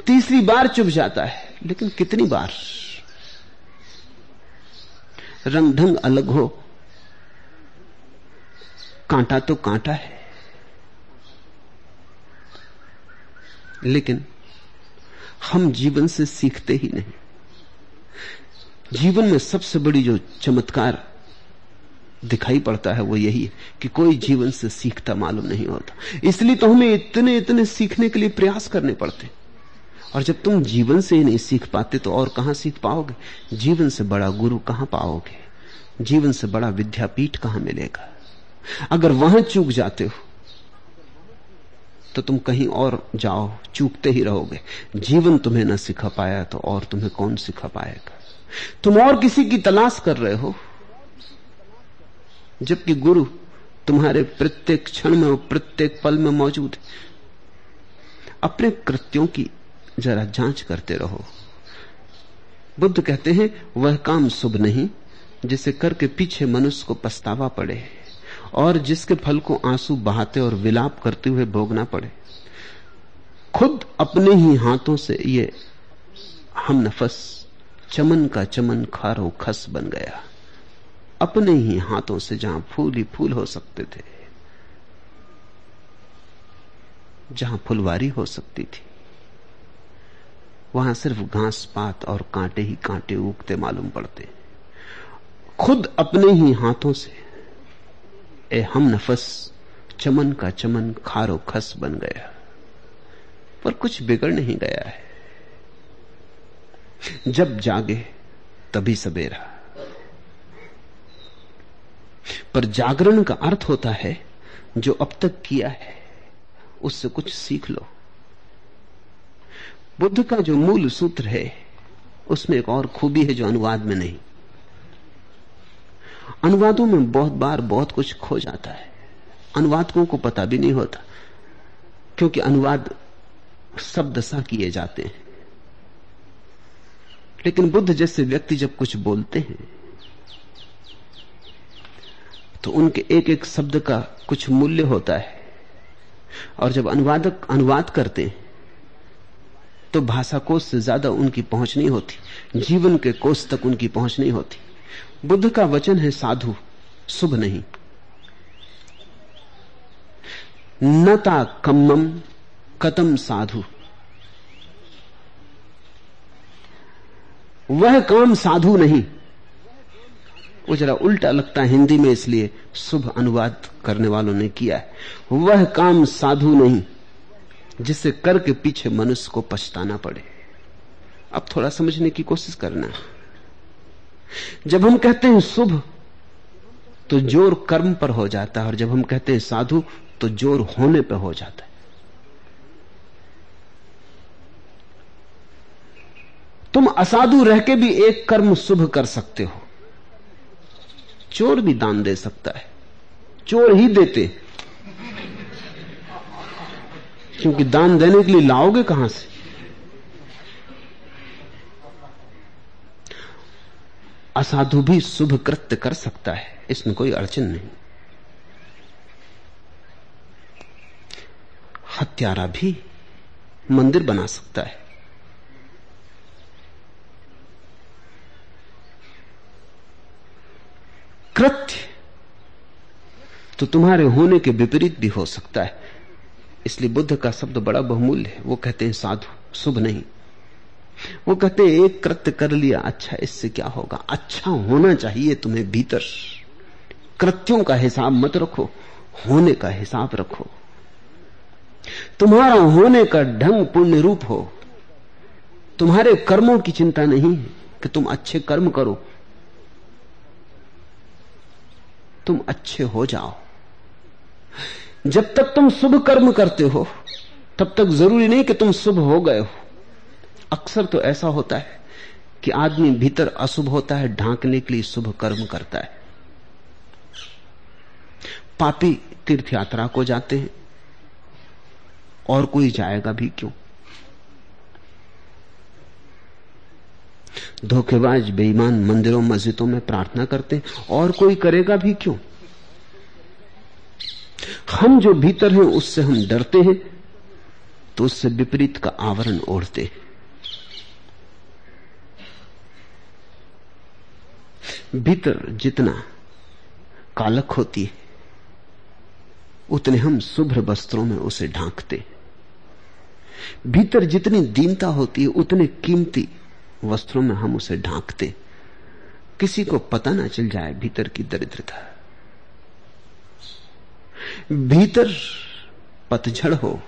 तीसरी बार चुभ जाता है, लेकिन कितनी बार? रंग ढंग अलग हो। कांटा तो कांटा है। लेकिन हम जीवन से सीखते ही नहीं। जीवन में सबसे बड़ी जो चमत्कार दिखाई पड़ता है, वो यही है कि कोई जीवन से सीखता मालूम नहीं होता। इसलिए तो हमें इतने इतने सीखने के लिए प्रयास करने पड़ते। और जब तुम जीवन से ही नहीं सीख पाते तो और कहाँ सीख पाओगे? जीवन से बड़ा गुरु कहाँ पाओगे? जीवन से बड़ा विद्यापीठ कहाँ मिलेगा? अगर वहाँ चूक जाते हो तो तुम कहीं और जाओ, चूकते ही रहोगे। जीवन तुम्हें न सिखा पाया तो और तुम्हें कौन सिखा पाएगा? तुम और किसी की तलाश कर रहे हो, जबकि गुरु तुम्हारे प्रत्येक क्षण में और प्रत्येक पल में मौजूद है। अपने कृत्यों की जरा जाँच करते रहो। बुद्ध कहते हैं, वह काम शुभ नहीं, जिसे करके पीछे मनुष्य को पछतावा पड़े और जिसके फल को आँसू बहाते और विलाप करते हुए भोगना पड़े। खुद अपने ही हाथों से ये हम नफस, चमन का चमन खारो खस बन गया। अपने ही हाथों से जहाँ फूल ही फूल हो सकते थे, जहाँ फुलवारी हो सकती थी। वहाँ सिर्फ़ घास पात और कांटे ही कांटे उगते मालूम पड़ते। खुद अपने ही हाथों से, ए हम नफस, चमन का चमन खारो खस बन गया। पर कुछ बिगड़ नहीं गया है। जब जागे, तभी सवेरा। पर जागरण का अर्थ होता है, जो अब तक किया है, उससे कुछ सीख लो। बुद्ध का जो मूल सूत्र है, उसमें एक और खूबी है जो अनुवाद में नहीं। अनुवादों में बहुत बार बहुत कुछ खो जाता है। अनुवादकों को पता भी नहीं होता, क्योंकि अनुवाद शब्द सा किए जाते हैं। लेकिन बुद्ध जैसे व्यक्ति जब कुछ बोलते हैं तो उनके एक एक शब्द का कुछ मूल्य होता है। और जब अनुवादक अनुवाद करते हैं तो भाषा कोष से ज़्यादा उनकी पहुँच नहीं होती। जीवन के कोष तक उनकी पहुँच नहीं होती। बुद्ध का वचन है, साधु, शुभ नहीं। नता कम्मम, कतम साधु। वह काम साधु नहीं। वो जरा उल्टा लगता है हिंदी में, इसलिए शुभ अनुवाद करने वालों ने किया है। वह काम साधु नहीं। जिसे करके पीछे मनुष्य को पछताना पड़े। अब थोड़ा समझने की कोशिश करना जब हम कहते हैं शुभ तो ज़ोर कर्म पर हो जाता है, और जब हम कहते हैं साधु तो ज़ोर होने पर हो जाता है। तुम असाधु रह के भी एक कर्म शुभ कर सकते हो। चोर भी दान दे सकता है। चोर ही देते क्योंकि दान देने के लिए लाओगे कहाँ से? असाधु भी शुभ कृत्य कर सकता है, इसमें कोई अड़चन नहीं। हत्यारा भी मंदिर बना सकता है। कृत्य तो तुम्हारे होने के विपरीत भी हो सकता है। इसलिए बुद्ध का शब्द बड़ा बहुमूल्य है। वो कहते हैं, साधु, शुभ नहीं। वो कहते हैं, एक कृत्य कर लिया अच्छा इससे क्या होगा? अच्छा होना चाहिए तुम्हें भीतर। कृत्यों का हिसाब मत रखो, होने का हिसाब रखो। तुम्हारा होने का ढंग पुण्य रूप हो। तुम्हारे कर्मों की चिंता नहीं है कि तुम अच्छे कर्म करो। तुम अच्छे हो जाओ। जब तक तुम शुभ कर्म करते हो, तब तक ज़रूरी नहीं कि तुम शुभ हो गए हो। अक्सर तो ऐसा होता है कि आदमी भीतर अशुभ होता है, ढांकने के लिए शुभ कर्म करता है। पापी तीर्थ यात्रा को जाते हैं, और कोई जाएगा भी क्यों? धोखेबाज, बेईमान मंदिरों, मस्जिदों में प्रार्थना करते हैं, और कोई करेगा भी क्यों? हम जो भीतर हैं, उससे हम डरते हैं तो उससे विपरीत का आवरण ओढ़ते हैं। भीतर जितना कालक होती है, उतने हम शुभ्र वस्त्रों में उसे ढांकते भीतर जितनी दीनता होती है, उतने कीमती वस्त्रों में हम उसे ढांकते किसी को पता ना चल जाए भीतर की दरिद्रता। भीतर पतझड़ हो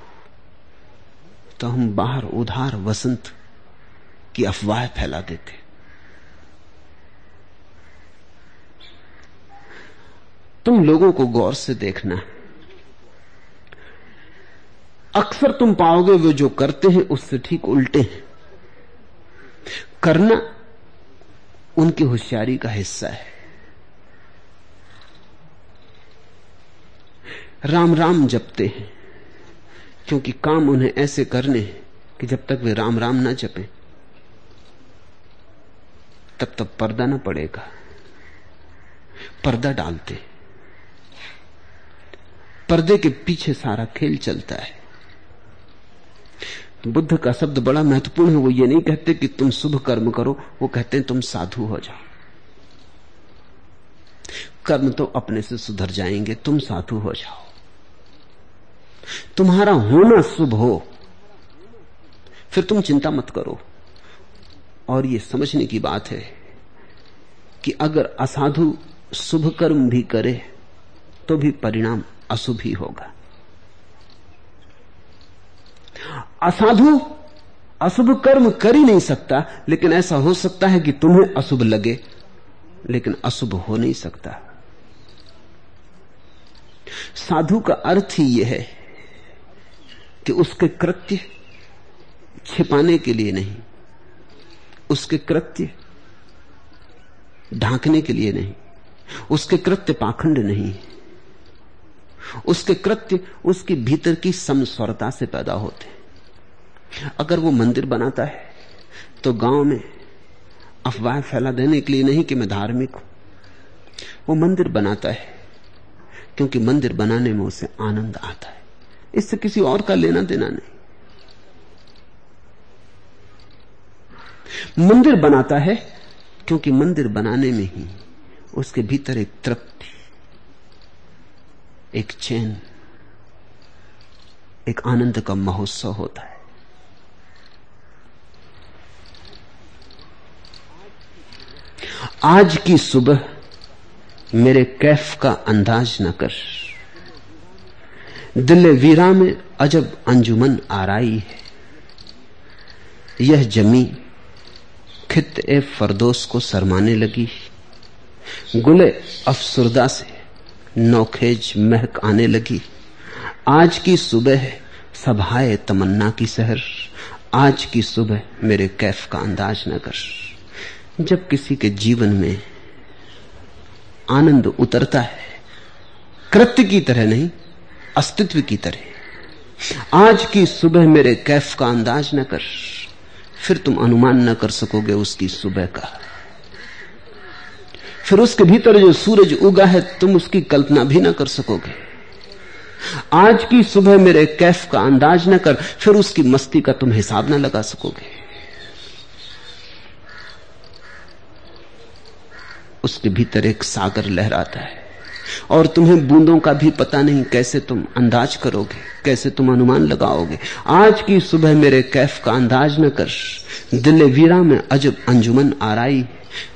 तो हम बाहर उधार वसंत की अफवाह फैला देते। तुम लोगों को गौर से देखना। अक्सर तुम पाओगे वो जो करते हैं, उससे ठीक उल्टे हैं। करना उनकी होशियारी का हिस्सा है। राम राम जपते हैं, क्योंकि काम उन्हें ऐसे करने हैं कि जब तक वे राम राम ना जपें, तब तक पर्दा ना पड़ेगा। पर्दा डालते पर्दे के पीछे सारा खेल चलता है। बुद्ध का शब्द बड़ा महत्वपूर्ण है, वो ये नहीं कहते कि तुम शुभ कर्म करो, वो कहते हैं तुम साधु हो जाओ। कर्म तो अपने से सुधर जाएँगे, तुम साधु हो जाओ। तुम्हारा होना शुभ हो। फिर तुम चिंता मत करो। और ये समझने की बात है कि अगर असाधु शुभ कर्म भी करे तो भी परिणाम अशुभ ही होगा। असाधु अशुभ कर्म कर ही नहीं सकता, लेकिन ऐसा हो सकता है कि तुम्हें अशुभ लगे, लेकिन अशुभ हो नहीं सकता। साधु का अर्थ ही यह है कि उसके कृत्य छिपाने के लिए नहीं, उसके कृत्य ढांकने के लिए नहीं, उसके कृत्य पाखंड नहीं, उसके कृत्य उसके भीतर की समस्वरता से पैदा होते अगर वो मंदिर बनाता है तो गाँव में अफवाह फैला देने के लिए नहीं कि मैं धार्मिक हूँ। वो मंदिर बनाता है, क्योंकि मंदिर बनाने में उसे आनंद आता है। इससे किसी और का लेना देना नहीं। मंदिर बनाता है क्योंकि मंदिर बनाने में ही उसके भीतर एक तृप्ति, एक चैन, एक आनंद का महोत्सव होता है। आज की सुबह मेरे कैफ का अंदाज न कर। दिल वीरा में अजब अंजुमन आराई है। यह जमी खित ए फरदोस को शरमाने लगी। गुले अफसुरदा से नौखेज महक आने लगी। आज की सुबह सभाए तमन्ना की शहर आज की सुबह मेरे कैफ का अंदाज न कर। जब किसी के जीवन में आनंद उतरता है, कृत्य की तरह नहीं अस्तित्व की तरह। आज की सुबह मेरे कैफ का अंदाज न कर, फिर तुम अनुमान न कर सकोगे उसकी सुबह का। फिर उसके भीतर जो सूरज उगा है, तुम उसकी कल्पना भी ना कर सकोगे। आज की सुबह मेरे कैफ का अंदाज न कर, फिर उसकी मस्ती का तुम हिसाब ना लगा सकोगे। उसके भीतर एक सागर लहराता है। और तुम्हें बूंदों का भी पता नहीं कैसे तुम अंदाज करोगे, कैसे तुम अनुमान लगाओगे। आज की सुबह मेरे कैफ का अंदाज न कर। दिल्ली वीरा में अजब अंजुमन आराई।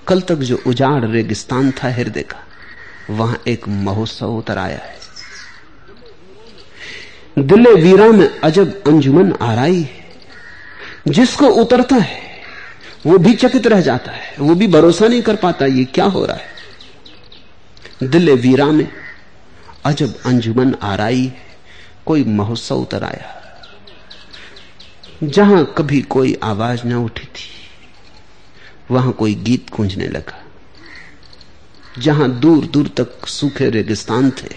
कल तक जो उजाड़ रेगिस्तान था हृदय का, वहाँ एक महोत्सव उतर आया है। दिले वीरा में अजब अंजुमन आराई। जिसको उतरता है, वो भी चकित रह जाता है, वो भी भरोसा नहीं कर पाता ये क्या हो रहा है। दिले वीरा में अजब अंजुमन आराई कोई महोत्सव उतर आया जहाँ कभी कोई आवाज़ न उठी थी, वहाँ कोई गीत गूंजने लगा, जहाँ दूर दूर तक सूखे रेगिस्तान थे,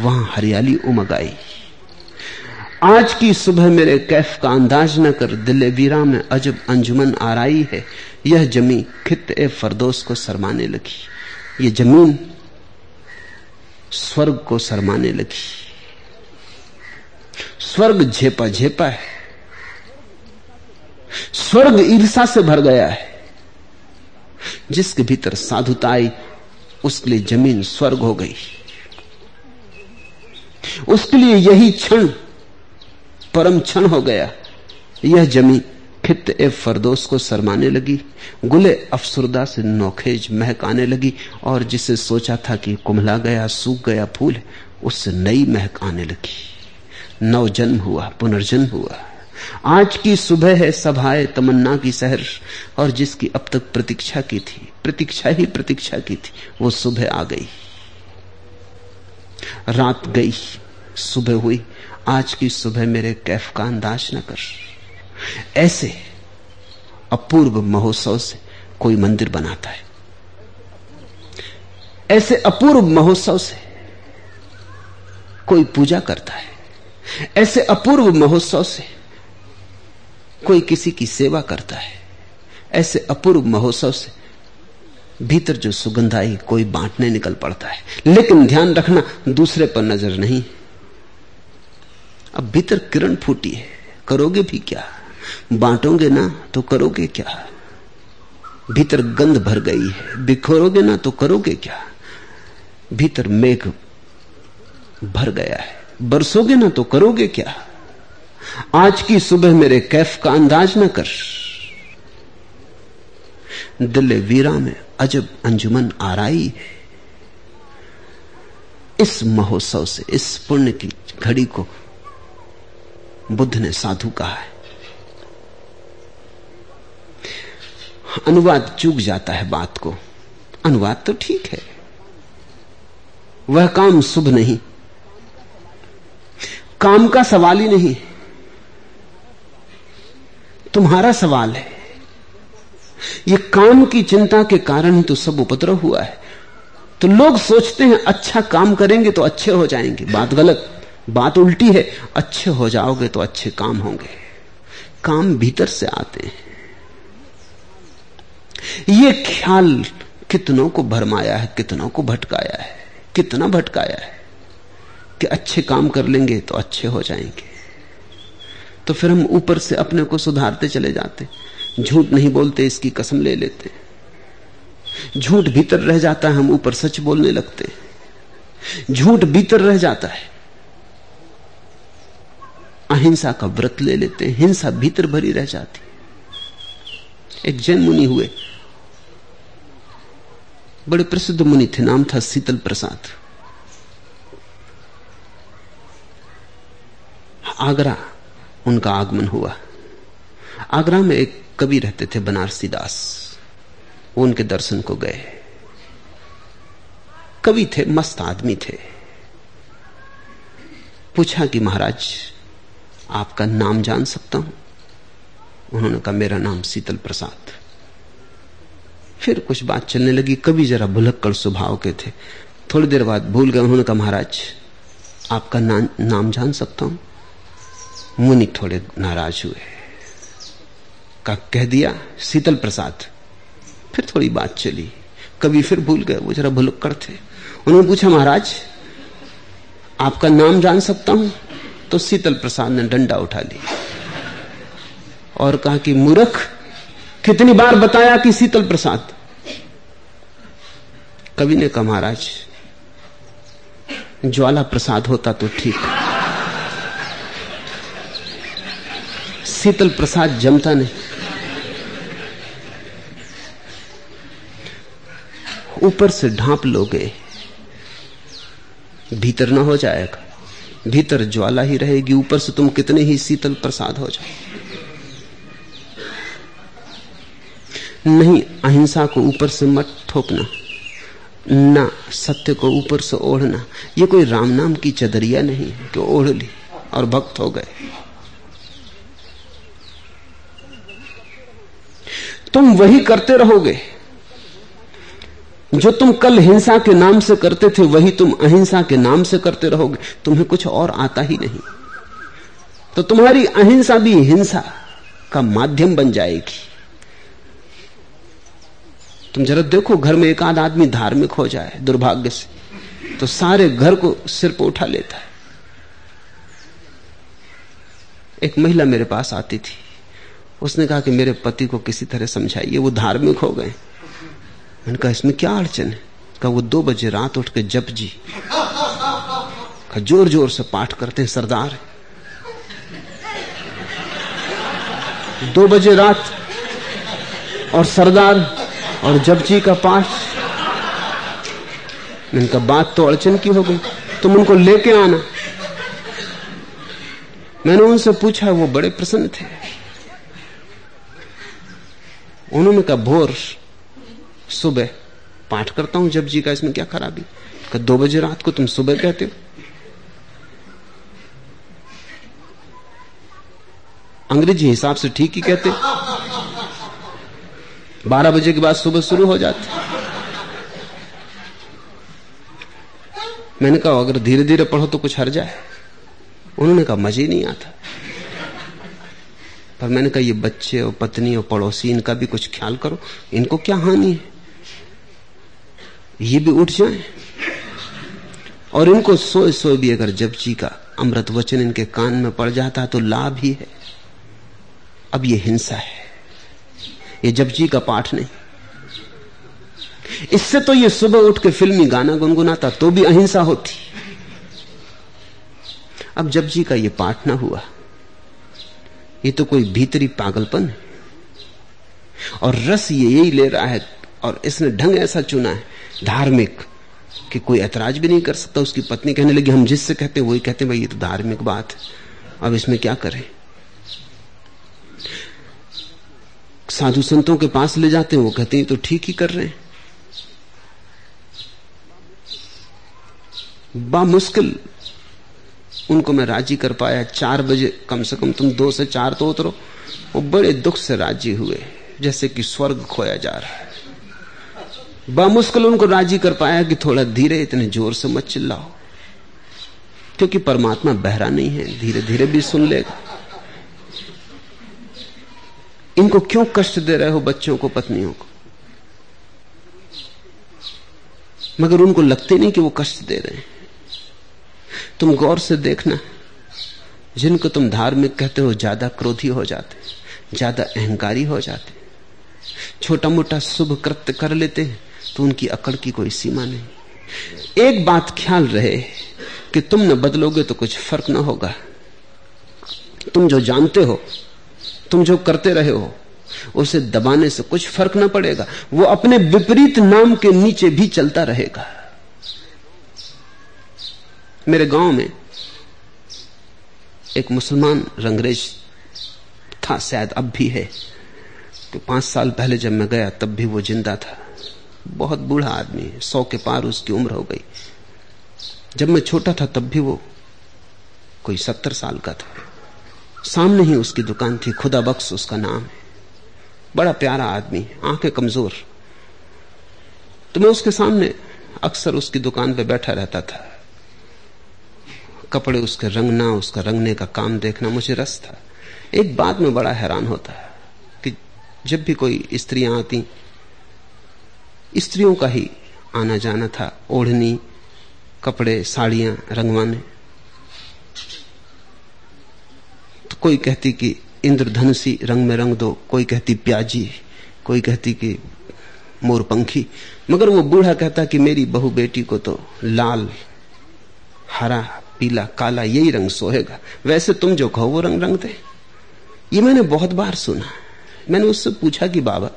वहाँ हरियाली उमग आई। आज की सुबह मेरे कैफ का अंदाज न कर दिल वीरा में अजब अंजुमन आराई है, यह जमी खित ए फरदोस को शरमाने लगी। ये ज़मीन स्वर्ग को शरमाने लगी। स्वर्ग झेपा झेपा है। स्वर्ग ईर्षा से भर गया है। जिसके भीतर साधुता आई उसके लिए ज़मीन स्वर्ग हो गई। उसके लिए यही क्षण, परम क्षण हो गया। यह जमी खित ए फरदोस को शरमाने लगी, गुले अफसरदा से नौखेज महक आने लगी, और जिसे सोचा था कि कुमला गया, सूख गया फूल, उससे नई महक आने लगी। नव जन्म हुआ, पुनर्जन्म हुआ। आज की सुबह है सभाए, तमन्ना की शहर और जिसकी अब तक प्रतीक्षा की थी, प्रतीक्षा ही प्रतीक्षा की थी, वो सुबह आ गई। रात गई, सुबह हुई, आज की सुबह मेरे कैफ का अंदाज न कर। ऐसे अपूर्व महोत्सव से कोई मंदिर बनाता है। ऐसे अपूर्व महोत्सव से कोई पूजा करता है। ऐसे अपूर्व महोत्सव से कोई किसी की सेवा करता है। ऐसे अपूर्व महोत्सव से भीतर जो सुगंध आई कोई बांटने निकल पड़ता है। लेकिन ध्यान रखना, दूसरे पर नज़र नहीं। अब भीतर किरण फूटी है, करोगे भी क्या? बांटोगे ना तो करोगे क्या? भीतर गंध भर गई है। बिखोरोगे ना तो करोगे क्या? भीतर मेघ भर गया है। बरसोगे ना तो करोगे क्या? आज की सुबह मेरे कैफ का अंदाज ना कर। दिल वीरा में अजब अंजुमन आराई है। इस महोत्सव से, इस पुण्य की घड़ी को बुद्ध ने साधु कहा है। अनुवाद चूक जाता है बात को। अनुवाद तो ठीक है। वह काम शुभ नहीं। काम का सवाल ही नहीं। तुम्हारा सवाल है। ये काम की चिंता के कारण ही तो सब उपद्रव हुआ है। तो लोग सोचते हैं अच्छा काम करेंगे तो अच्छे हो जाएँगे। बात गलत। बात उल्टी है। अच्छे हो जाओगे तो अच्छे काम होंगे। काम भीतर से आते हैं। ये ख्याल कितनों को भरमाया है, कितनों को भटकाया है, कितना भटकाया है कि अच्छे काम कर लेंगे तो अच्छे हो जाएँगे। तो फिर हम ऊपर से अपने को सुधारते चले जाते, झूठ नहीं बोलते, इसकी कसम ले लेते। झूठ भीतर रह जाता है, हम ऊपर सच बोलने लगते। झूठ भीतर रह जाता है। अहिंसा का व्रत ले लेते, हिंसा भीतर भरी रह जाती। एक जैन मुनि हुए बड़े प्रसिद्ध मुनि थे, नाम था शीतल प्रसाद। आगरा, उनका आगमन हुआ। आगरा में एक कवि रहते थे, बनारसी दास। वो उनके दर्शन को गए। कवि थे, मस्त आदमी थे। पूछा कि महाराज, आपका नाम जान सकता हूँ? उन्होंने कहा, मेरा नाम शीतल प्रसाद। फिर कुछ बात चलने लगी। कभी जरा भुलक्कड़ स्वभाव के थे। थोड़ी देर बाद भूल गए उन्होंने कहा महाराज आपका ना, नाम जान सकता हूँ? मुनि थोड़े नाराज़ हुए। का कह दिया शीतल प्रसाद। फिर थोड़ी बात चली। कभी फिर भूल गए वो जरा भुलक्कड़ थे। उन्होंने पूछा महाराज आपका नाम जान सकता हूँ? तो शीतल प्रसाद ने डंडा उठा लिया और कहा कि मूर्ख कितनी बार बताया कि शीतल प्रसाद? कवि ने कहा, महाराज, ज्वाला प्रसाद होता तो ठीक। शीतल प्रसाद जमता नहीं। ऊपर से ढांप लोगे, भीतर ना हो जाएगा। भीतर ज्वाला ही रहेगी, ऊपर से तुम कितने ही शीतल प्रसाद हो जाओ नहीं, अहिंसा को ऊपर से मत थोपना, ना सत्य को ऊपर से ओढ़ना। ये कोई राम नाम की चदरिया नहीं है कि ओढ़ ली और भक्त हो गए? तुम वही करते रहोगे। जो तुम कल हिंसा के नाम से करते थे, वही तुम अहिंसा के नाम से करते रहोगे। तुम्हें कुछ और आता ही नहीं। तो तुम्हारी अहिंसा भी हिंसा का माध्यम बन जाएगी। तुम जरा देखो, घर में एक आध आदमी धार्मिक हो जाए, दुर्भाग्य से तो सारे घर को सिर पर उठा लेता है। एक महिला मेरे पास आती थी। उसने कहा कि मेरे पति को किसी तरह समझाइए, वो धार्मिक हो गए। मैंने कहा, इसमें क्या अड़चन है? कहा, वो दो बजे रात उठ के जप जी। कहा ज़ोर ज़ोर से पाठ करते हैं, सरदार। दो बजे रात और सरदार। और जपजी का पाठ मैंने कहा बात तो अड़चन की हो गई, तुम उनको लेके आना। मैंने उनसे पूछा, वो बड़े प्रसन्न थे। उन्होंने कहा, भोर, सुबह पाठ करता हूँ, जब जी का इसमें क्या खराबी? कहा, दो बजे रात को तुम सुबह कहते हो। अंग्रेज़ी हिसाब से ठीक ही कहते। बारह बजे के बाद सुबह शुरू हो जाती। मैंने कहा, अगर धीरे धीरे पढ़ो तो कुछ हर जाए। उन्होंने कहा, मज़े नहीं आता। पर मैंने कहा, ये बच्चे और पत्नी और पड़ोसी, इनका भी कुछ ख्याल करो। इनको क्या हानि है? ये भी उठ जाए। और इनको सोए सोए भी अगर जब जी का अमृत वचन इनके कान में पड़ जाता तो लाभ ही है। अब ये हिंसा है। ये जपजी का पाठ नहीं। इससे तो ये सुबह उठ के फिल्मी गाना गुनगुनाता तो भी अहिंसा होती। अब जपजी का ये पाठ ना हुआ। ये तो कोई भीतरी पागलपन है। और रस ये यही ले रहा है और इसने ढंग ऐसा चुना है, धार्मिक, कि कोई ऐतराज भी नहीं कर सकता। उसकी पत्नी कहने लगी, हम जिससे कहते वही कहते भाई, ये तो धार्मिक बात है। अब इसमें क्या करें? साधु संतों के पास ले जाते हैं, वो कहते हैं तो ठीक ही कर रहे हैं। बा मुश्किल उनको मैं राज़ी कर पाया। चार बजे, कम से कम तुम दो से चार तो उतरो। वो बड़े दुख से राज़ी हुए, जैसे कि स्वर्ग खोया जा रहा है। बामुश्किल उनको राज़ी कर पाया कि थोड़ा धीरे इतने ज़ोर से मत चिल्लाओ, क्योंकि परमात्मा बहरा नहीं है धीरे धीरे भी सुन लेगा। इनको क्यों कष्ट दे रहे हो बच्चों को, पत्नियों को? मगर उनको लगते नहीं कि वो कष्ट दे रहे हैं। तुम गौर से देखना, जिनको तुम धार्मिक कहते हो, ज़्यादा क्रोधी हो जाते, ज़्यादा अहंकारी हो जाते। छोटा मोटा शुभ कृत्य कर लेते हैं तो उनकी अकड़ की कोई सीमा नहीं। एक बात ख्याल रहे, कि तुम न बदलोगे तो कुछ फ़र्क ना होगा। तुम जो जानते हो तुम जो करते रहे हो, उसे दबाने से कुछ फ़र्क ना पड़ेगा। वो अपने विपरीत नाम के नीचे भी चलता रहेगा। मेरे गाँव में एक मुसलमान रंगरेज था, शायद अब भी है। तो पाँच साल पहले जब मैं गया, तब भी वो ज़िंदा था। बहुत बूढ़ा आदमी है, सौ के पार उसकी उम्र हो गई। जब मैं छोटा था, तब भी वो कोई सत्तर साल का था। सामने ही उसकी दुकान थी, खुदा बख्श उसका नाम है। बड़ा प्यारा आदमी, आँखें कमज़ोर। तो मैं उसके सामने अक्सर उसकी दुकान पे बैठा रहता था। कपड़े उसके रंगना, उसका रंगने का काम देखना मुझे रस था। एक बात में बड़ा हैरान होता है कि जब भी कोई स्त्रियाँ आती, स्त्रियों का ही आना जाना था, ओढ़नी, कपड़े, साड़ियाँ रंगवाने तो कोई कहती कि इंद्रधनुषी रंग में रंग दो, कोई कहती प्याजी, कोई कहती कि मोरपंखी। मगर वो बूढ़ा कहता कि मेरी बहू बेटी को तो लाल, हरा, पीला, काला यही रंग सोहेगा। वैसे तुम जो कहो वो रंग रंग दे। ये मैंने बहुत बार सुना। मैंने उससे पूछा कि बाबा,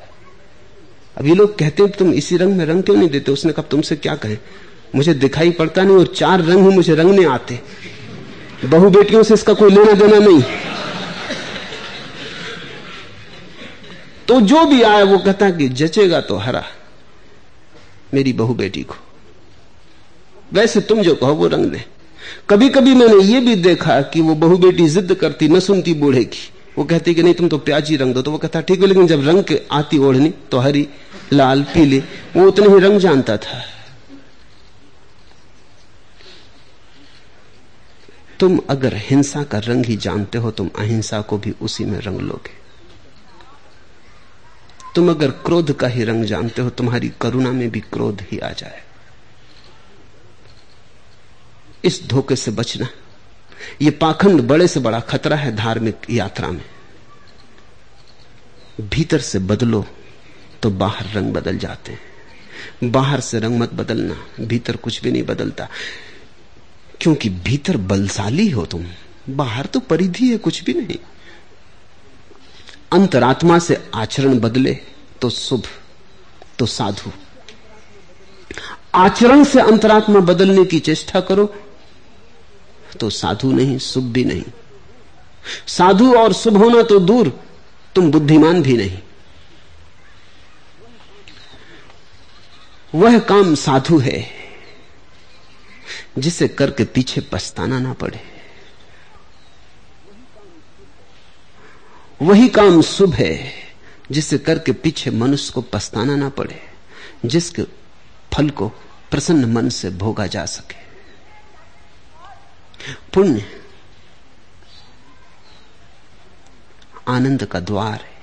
अब ये लोग कहते हैं तुम इसी रंग में रंग क्यों नहीं देते? उसने कहा तुमसे क्या कहें? मुझे दिखाई पड़ता नहीं और चार रंग ही मुझे रंगने आते। बहु बेटियों से इसका कोई लेना देना नहीं। तो जो भी आए वो कहता कि जचेगा तो हरा, मेरी बहु बेटी को। वैसे तुम जो कहो वो रंग दे। कभी कभी मैंने ये भी देखा कि वो बहु बेटी जिद करती, न सुनती बूढ़े की। वो कहती कि नहीं, तुम तो प्याजी रंग दो। तो वो कहता, ठीक है, लेकिन जब रंग आती ओढ़नी तो हरी, लाल, पीले, वो उतने ही रंग जानता था। तुम अगर हिंसा का रंग ही जानते हो, तुम अहिंसा को भी उसी में रंग लोगे। तुम अगर क्रोध का ही रंग जानते हो, तुम्हारी करुणा में भी क्रोध ही आ जाए। इस धोखे से बचना यह पाखंड बड़े से बड़ा खतरा है धार्मिक यात्रा में। भीतर से बदलो तो बाहर रंग बदल जाते हैं। बाहर से रंग मत बदलना, भीतर कुछ भी नहीं बदलता। क्योंकि भीतर बलशाली हो तुम। बाहर तो परिधि है, कुछ भी नहीं। अंतरात्मा से आचरण बदले तो शुभ तो साधु। आचरण से अंतरात्मा बदलने की चेष्टा करो तो साधु नहीं, शुभ भी नहीं। साधु और शुभ होना तो दूर, तुम बुद्धिमान भी नहीं। वह काम साधु है। जिसे करके पीछे पछताना ना पड़े। वही काम शुभ है, जिसे करके पीछे मनुष्य को पछताना ना पड़े, जिसके फल को प्रसन्न मन से भोगा जा सके। पुण्य आनंद का द्वार है।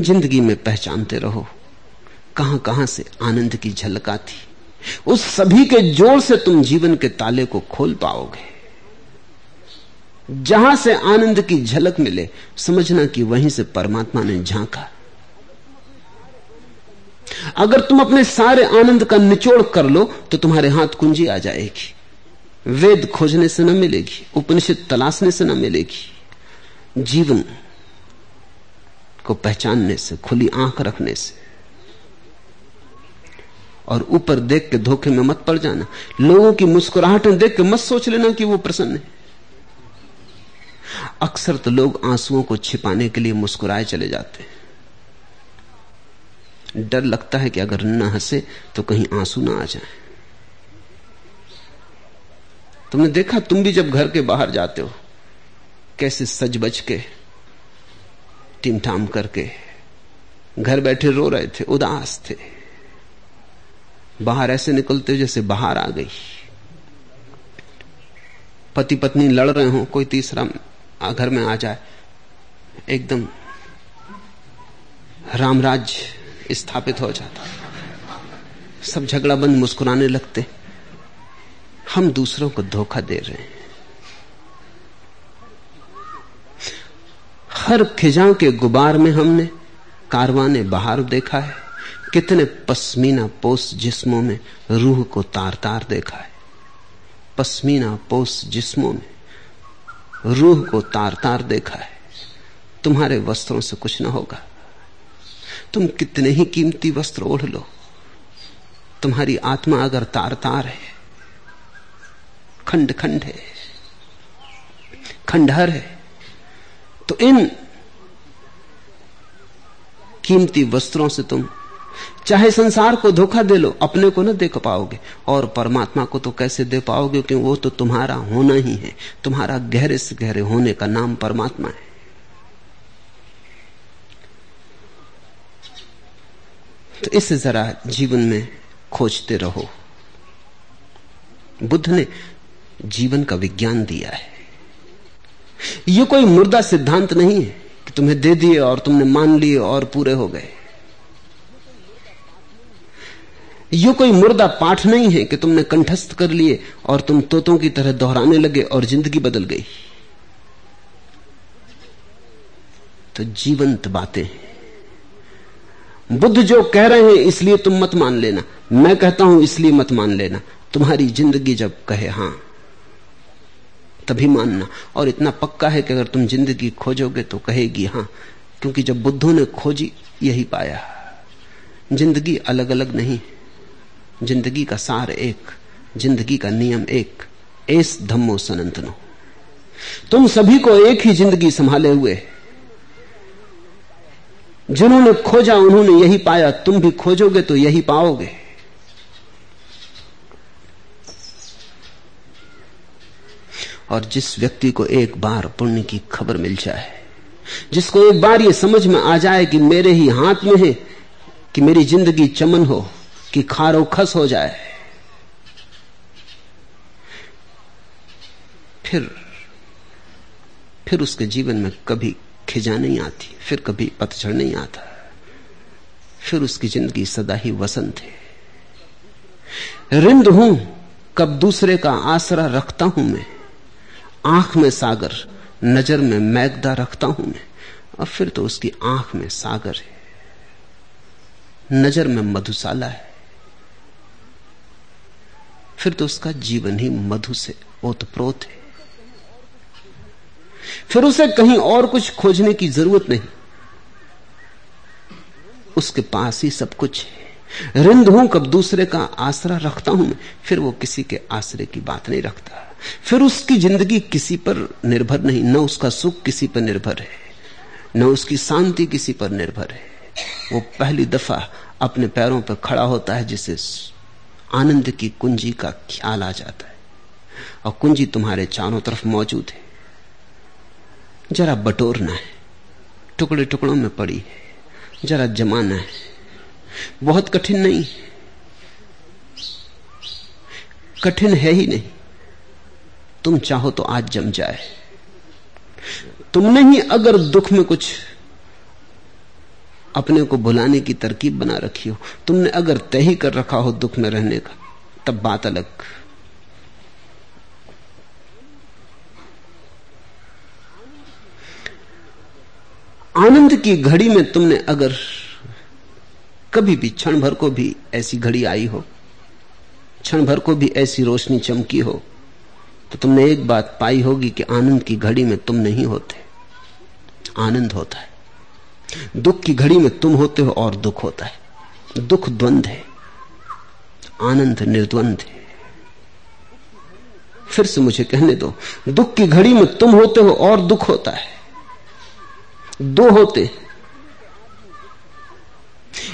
ज़िंदगी में पहचानते रहो कहाँ कहाँ से आनंद की झलक आती। उस सभी के ज़ोर से तुम जीवन के ताले को खोल पाओगे। जहाँ से आनंद की झलक मिले, समझना कि वहीं से परमात्मा ने झांका। अगर तुम अपने सारे आनंद का निचोड़ कर लो तो तुम्हारे हाथ कुंजी आ जाएगी। वेद खोजने से न मिलेगी, उपनिषद तलाशने से न मिलेगी। जीवन को पहचानने से, खुली आँख रखने से और ऊपर देख के धोखे में मत पड़ जाना। लोगों की मुस्कुराहटें देख के मत सोच लेना कि वो प्रसन्न है। अक्सर तो लोग आंसुओं को छिपाने के लिए मुस्कुराए चले जाते हैं। डर लगता है कि अगर न हंसे तो कहीं आँसू ना आ जाए। तुमने देखा, तुम भी जब घर के बाहर जाते हो, कैसे सज बज के, टिमठाम करके, घर बैठे रो रहे थे, उदास थे। बाहर ऐसे निकलते हो जैसे बाहर आ गई। पति पत्नी लड़ रहे हो, कोई तीसरा घर में आ जाए। एकदम रामराज स्थापित हो जाता। सब झगड़ा बंद मुस्कुराने लगते। हम दूसरों को धोखा दे रहे हैं। हर खिजाओं के गुबार में हमने कारवाने बाहर देखा है। कितने पश्मीना पोस जिस्मों में रूह को तार तार देखा है। पश्मीना पोस जिस्मों में रूह को तार तार देखा है। तुम्हारे वस्त्रों से कुछ ना होगा। तुम कितने ही कीमती वस्त्र ओढ़ लो। तुम्हारी आत्मा अगर तार तार है खंड खंड है, खंडहर है तो इन कीमती वस्त्रों से तुम चाहे संसार को धोखा दे लो, अपने को न देख पाओगे। और परमात्मा को तो कैसे दे पाओगे, क्योंकि वो तो तुम्हारा होना ही है। तुम्हारा गहरे से गहरे होने का नाम परमात्मा है। तो इसे जरा जीवन में खोजते रहो। बुद्ध ने जीवन का विज्ञान दिया है। यह कोई मुर्दा सिद्धांत नहीं है कि तुम्हें दे दिए और तुमने मान लिए और पूरे हो गए। यह कोई मुर्दा पाठ नहीं है कि तुमने कंठस्थ कर लिए और तुम तोतों की तरह दोहराने लगे और ज़िंदगी बदल गई। तो जीवंत बातें बुद्ध जो कह रहे हैं, इसलिए तुम मत मान लेना। मैं कहता हूँ, इसलिए मत मान लेना। तुम्हारी ज़िंदगी जब कहे, हाँ, तभी मानना। और इतना पक्का है कि अगर तुम ज़िंदगी खोजोगे तो कहेगी, हाँ, क्योंकि जब बुद्धों ने खोजी, यही पाया। ज़िंदगी अलग अलग नहीं। ज़िंदगी का सार एक, ज़िंदगी का नियम एक, एस धम्मो सनंतनो। तुम सभी को एक ही ज़िंदगी संभाले हुए। जिन्होंने खोजा, उन्होंने यही पाया। तुम भी खोजोगे तो यही पाओगे। और जिस व्यक्ति को एक बार पुण्य की खबर मिल जाए, जिसको एक बार ये समझ में आ जाए कि मेरे ही हाथ में है, कि मेरी ज़िंदगी चमन हो कि खारो खस हो जाए। फिर फिर उसके जीवन में कभी खिजा नहीं आती, फिर कभी पतझड़ नहीं आता। फिर उसकी ज़िंदगी सदा ही वसंत है। रिंद हूँ, कब दूसरे का आसरा रखता हूँ मैं। आँख में सागर, नज़र में मैगदा रखता हूँ मैं। और फिर तो उसकी आँख में सागर है। नज़र में मधुशाला है। फिर तो उसका जीवन ही मधु से ओतप्रोत है। फिर उसे कहीं और कुछ खोजने की ज़रूरत नहीं। उसके पास ही सब कुछ है। रिंद हूँ कब दूसरे का आसरा रखता हूँ फिर वो किसी के आसरे की बात नहीं रखता। फिर उसकी ज़िंदगी किसी पर निर्भर नहीं, न उसका सुख किसी पर निर्भर है, न उसकी शांति किसी पर निर्भर है। वो पहली दफ़ा अपने पैरों पर खड़ा होता है, जिसे आनंद की कुंजी का ख्याल आ जाता है। और कुंजी तुम्हारे चारों तरफ़ मौजूद है। जरा बटोरना है। टुकड़े टुकड़ों में पड़ी है। जरा जमाना है। बहुत कठिन नहीं कठिन है ही नहीं। तुम चाहो तो आज जम जाए। तुमने ही अगर दुख में कुछ अपने को भुलाने की तरकीब बना रखी हो। तुमने अगर तय ही कर रखा हो दुख में रहने का, तब बात अलग। आनंद की घड़ी में तुमने अगर कभी भी क्षण भर को भी ऐसी घड़ी आई हो, क्षण भर को भी ऐसी रोशनी चमकी हो तो तुमने एक बात पाई होगी कि आनंद की घड़ी में तुम नहीं होते, आनंद होता है। दुख की घड़ी में तुम होते हो और दुख होता है। दुख द्वंद है। आनंद निर्द्वंद है। फिर से मुझे कहने दो, दुख की घड़ी में तुम होते हो और दुख होता है। दो होते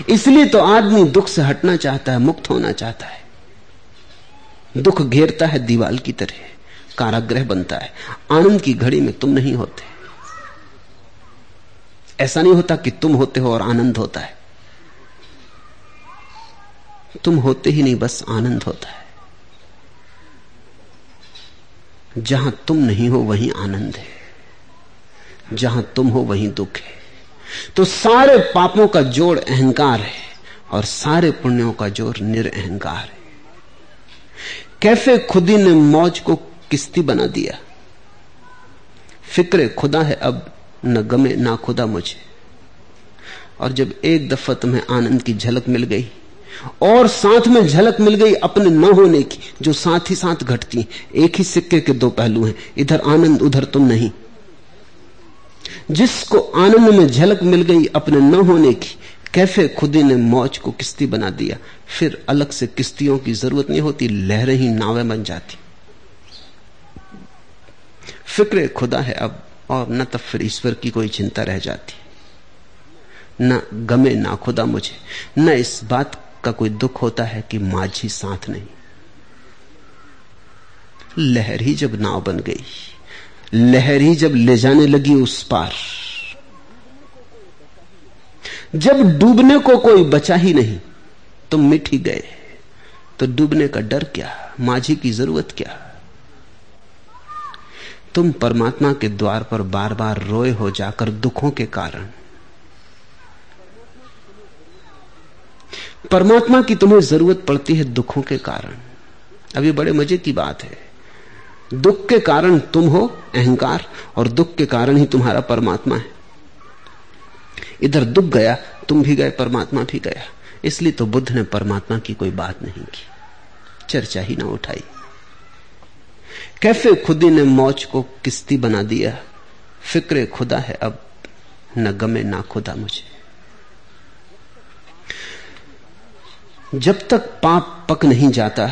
इसलिए तो आदमी दुख से हटना चाहता है, मुक्त होना चाहता है। दुख घेरता है, दीवाल की तरह। कारागृह बनता है। आनंद की घड़ी में तुम नहीं होते। ऐसा नहीं होता कि तुम होते हो और आनंद होता है। तुम होते ही नहीं, बस आनंद होता है। जहाँ तुम नहीं हो, वहीं आनंद है। जहाँ तुम हो, वहीं दुख है। तो सारे पापों का जोड़ अहंकार है और सारे पुण्यों का जोड़ निरअहकार है। कैफ़े खुदी ने मौज को किस्ती बना दिया। फ़िक्र, खुदा है, अब न गमे ना खुदा मुझे। और जब एक दफ़ा तुम्हें आनंद की झलक मिल गई, और साथ में झलक मिल गई अपने न होने की, जो साथ ही साथ घटती एक ही सिक्के के दो पहलू हैं, इधर आनंद, उधर तुम नहीं। जिसको आनंद में झलक मिल गई अपने न होने की, कैफ़े खुदी ने मौज को किस्ती बना दिया। फिर अलग से किस्तियों की ज़रूरत नहीं होती, लहरें ही नावें बन जाती। फ़िक्र खुदा है अब और न तब फिर ईश्वर की कोई चिंता रह जाती। न गमे, ना खुदा मुझे। न इस बात का कोई दुख होता है कि माझी साथ नहीं। लहर ही जब नाव बन गई, लहर ही जब ले जाने लगी उस पार। जब डूबने को कोई बचा ही नहीं तो मिट ही गए। तो डूबने का डर क्या? माझी की ज़रूरत क्या? तुम परमात्मा के द्वार पर बार बार रोए हो जाकर दुखों के कारण। परमात्मा की तुम्हें ज़रूरत पड़ती है दुखों के कारण। अब ये बड़े मज़े की बात है। दुख के कारण तुम हो, अहंकार, और दुख के कारण ही तुम्हारा परमात्मा है। इधर दुख गया, तुम भी गए, परमात्मा भी गया। इसलिए तो बुद्ध ने परमात्मा की कोई बात नहीं की। चर्चा ही ना उठाई। कैफ़े खुदी ने मौज को किस्ती बना दिया? फिक्रे खुदा है अब, न गमे ना खुदा मुझे। जब तक पाप पक नहीं जाता,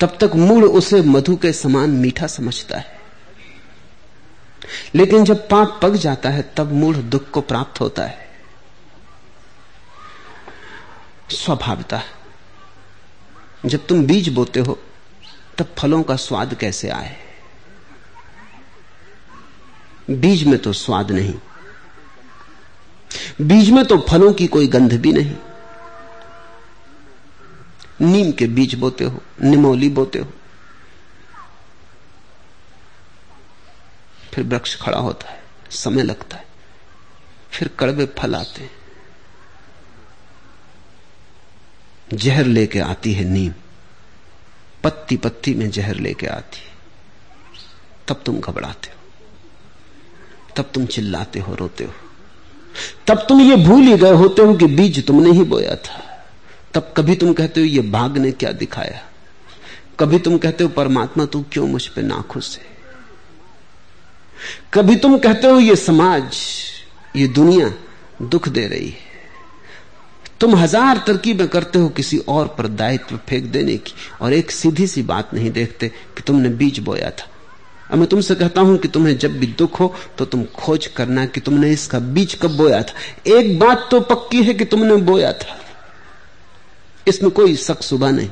तब तक मूड उसे मधु के समान मीठा समझता है। लेकिन जब पाप पक जाता है, तब मूड दुख को प्राप्त होता है। स्वभावता, जब तुम बीज बोते हो तब फलों का स्वाद कैसे आए? बीज में तो स्वाद नहीं। बीज में तो फलों की कोई गंध भी नहीं। नीम के बीज बोते हो, निमोली बोते हो। फिर वृक्ष खड़ा होता है, समय लगता है। फिर कड़वे फल आते हैं। जहर लेके आती है नीम। पत्ती पत्ती में जहर लेके आती। तब तुम घबराते हो। तब तुम चिल्लाते हो, रोते हो। तब तुम ये भूल ही गए होते हो कि बीज तुमने ही बोया था। तब कभी तुम कहते हो, ये भाग ने क्या दिखाया? कभी तुम कहते हो, परमात्मा तू क्यों मुझ पे नाखुश है? कभी तुम कहते हो, ये समाज, ये दुनिया दुख दे रही है। तुम हज़ार तरकीबें करते हो किसी और पर दायित्व फेंक देने की और एक सीधी सी बात नहीं देखते कि तुमने बीज बोया था। अब मैं तुमसे कहता हूँ कि तुम्हें जब भी दुख हो तो तुम खोज करना कि तुमने इसका बीज कब बोया था। एक बात तो पक्की है कि तुमने बोया था। इसमें कोई शक सुबह नहीं।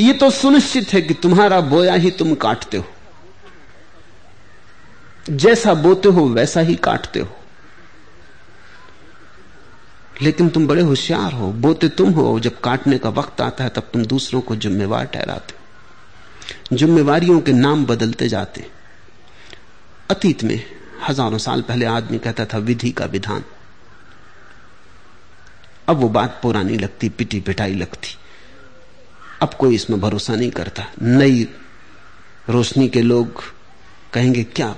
ये तो सुनिश्चित है कि तुम्हारा बोया ही तुम काटते हो। जैसा बोते हो वैसा ही काटते हो। लेकिन तुम बड़े होशियार हो, बोते तुम हो जब काटने का वक्त आता है, तब तुम दूसरों को जिम्मेवार ठहराते हो। जिम्मेवारियों के नाम बदलते जाते अतीत में हज़ारों साल पहले आदमी कहता था, विधि का विधान। अब वो बात पुरानी लगती, पिटी पिटाई लगती। अब कोई इसमें भरोसा नहीं करता। नई रोशनी के लोग कहेंगे, क्या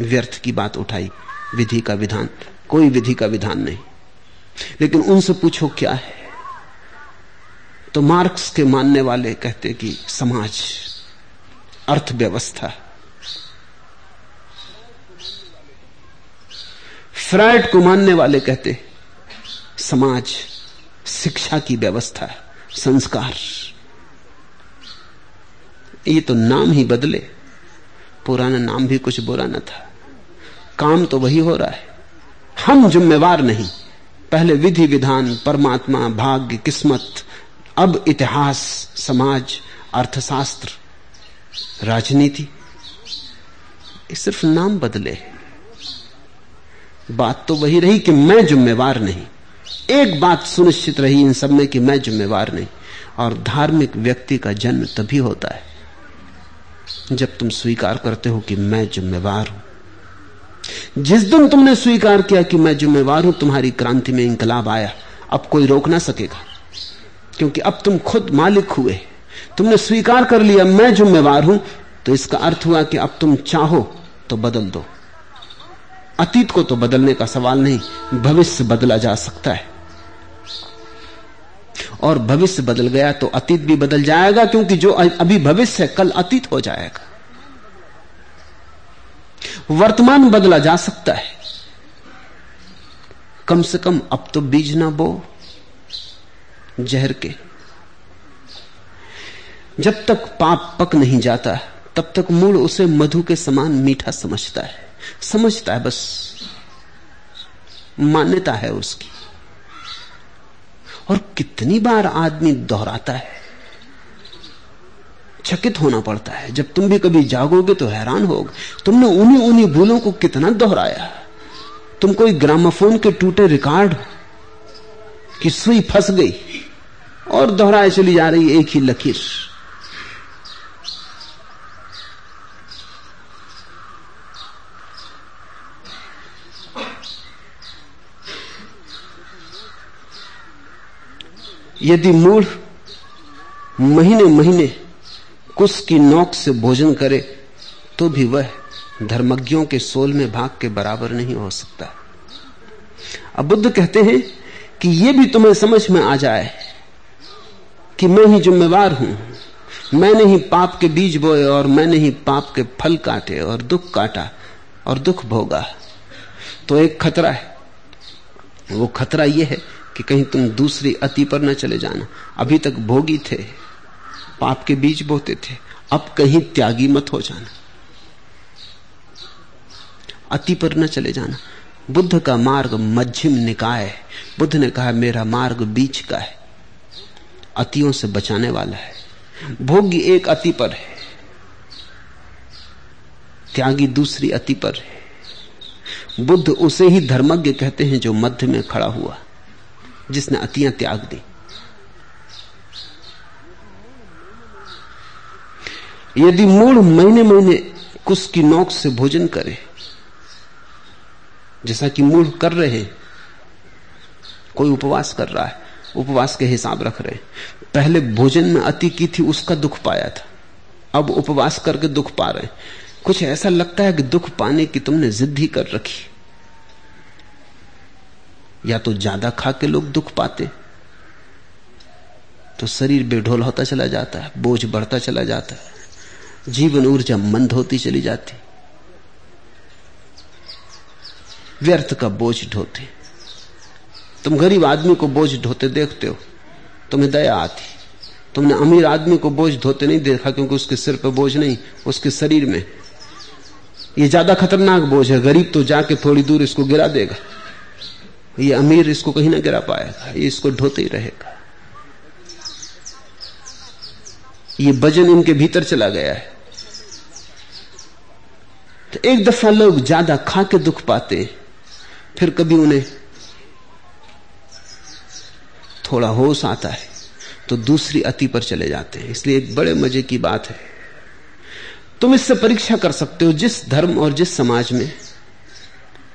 व्यर्थ की बात उठाई, विधि का विधान? कोई विधि का विधान नहीं। लेकिन उनसे पूछो क्या है? तो मार्क्स के मानने वाले कहते कि समाज, अर्थव्यवस्था। फ्राइड को मानने वाले कहते समाज, शिक्षा की व्यवस्था, संस्कार। ये तो नाम ही बदले। पुराना नाम भी कुछ बुरा न था। काम तो वही हो रहा है। हम जिम्मेवार नहीं। पहले विधि विधान, परमात्मा, भाग्य, किस्मत, अब इतिहास, समाज, अर्थशास्त्र, राजनीति। सिर्फ़ नाम बदले बात तो वही रही कि मैं जिम्मेवार नहीं। एक बात सुनिश्चित रही इन सब में कि मैं जिम्मेवार नहीं। और धार्मिक व्यक्ति का जन्म तभी होता है जब तुम स्वीकार करते हो कि मैं जिम्मेवार हूँ। जिस दिन तुमने स्वीकार किया कि मैं जिम्मेवार हूँ, तुम्हारी क्रांति में इंकलाब आया। अब कोई रोक ना सकेगा। क्योंकि अब तुम खुद मालिक हुए। तुमने स्वीकार कर लिया, मैं जिम्मेवार हूँ। तो इसका अर्थ हुआ कि अब तुम चाहो तो बदल दो। अतीत को तो बदलने का सवाल नहीं, भविष्य बदला जा सकता है। और भविष्य बदल गया तो अतीत भी बदल जाएगा, क्योंकि जो अभी भविष्य है, कल अतीत हो जाएगा। वर्तमान बदला जा सकता है। कम से कम अब तो बीज ना बो, जहर के। जब तक पाप पक नहीं जाता, तब तक मूल उसे मधु के समान मीठा समझता है। समझता है बस। मान्यता है उसकी। और कितनी बार आदमी दोहराता है। चकित होना पड़ता है। जब तुम भी कभी जागोगे तो हैरान होगे। तुमने उन्हीं उन्हीं भूलों को कितना दोहराया। तुम कोई ग्रामाफोन के टूटे रिकॉर्ड की सुई फंस गई और दोहराए चली जा रही एक ही लकीर। यदि मूढ़ महीने महीने कुश की नोक से भोजन करे तो भी वह धर्मज्ञों के सोल में भाग के बराबर नहीं हो सकता। अब बुद्ध कहते हैं कि यह भी तुम्हें समझ में आ जाए कि मैं ही जिम्मेवार हूँ। मैंने ही पाप के बीज बोए और मैंने ही पाप के फल काटे और दुख काटा और दुख भोगा। तो एक खतरा है। वो खतरा यह है कि कहीं तुम दूसरी अति पर न चले जाना। अभी तक भोगी थे। पाप के बीज बोते थे। अब कहीं त्यागी मत हो जाना। अति पर न चले जाना। बुद्ध का मार्ग मध्यम निकाय है। बुद्ध ने कहा, मेरा मार्ग बीच का है। अतियों से बचाने वाला है। भोग्य एक अति पर है। त्यागी दूसरी अति पर है। बुद्ध उसे ही धर्मज्ञ कहते हैं जो मध्य में खड़ा हुआ, जिसने अतियाँ त्याग दी। यदि मूड महीने महीने कुछ की नोक से भोजन करे, जैसा कि मूड कर रहे हैं, कोई उपवास कर रहा है, उपवास के हिसाब रख रहे हैं। पहले भोजन में अति की थी, उसका दुख पाया था। अब उपवास करके दुख पा रहे हैं। कुछ ऐसा लगता है कि दुख पाने की तुमने जिद ही कर रखी या तो ज़्यादा खा के लोग दुख पाते तो शरीर बेढोल होता चला जाता है, बोझ बढ़ता चला जाता है। जीवन ऊर्जा मंद होती चली जाती। व्यर्थ का बोझ ढोते। तुम गरीब आदमी को बोझ ढोते देखते हो, तुम्हें दया आती। तुमने अमीर आदमी को बोझ धोते नहीं देखा क्योंकि उसके सिर पर बोझ नहीं, उसके शरीर में। ये ज़्यादा खतरनाक बोझ है, गरीब तो जाके थोड़ी दूर इसको गिरा देगा। ये अमीर इसको कहीं ना गिरा पाएगा, ये इसको ढोते ही रहेगा। ये वज़न इनके भीतर चला गया है। तो एक दफ़ा लोग ज़्यादा खा के दुख पाते, फिर कभी उन्हें थोड़ा होश आता है तो दूसरी अति पर चले जाते हैं। इसलिए एक बड़े मज़े की बात है। तुम इससे परीक्षा कर सकते हो, जिस धर्म और जिस समाज में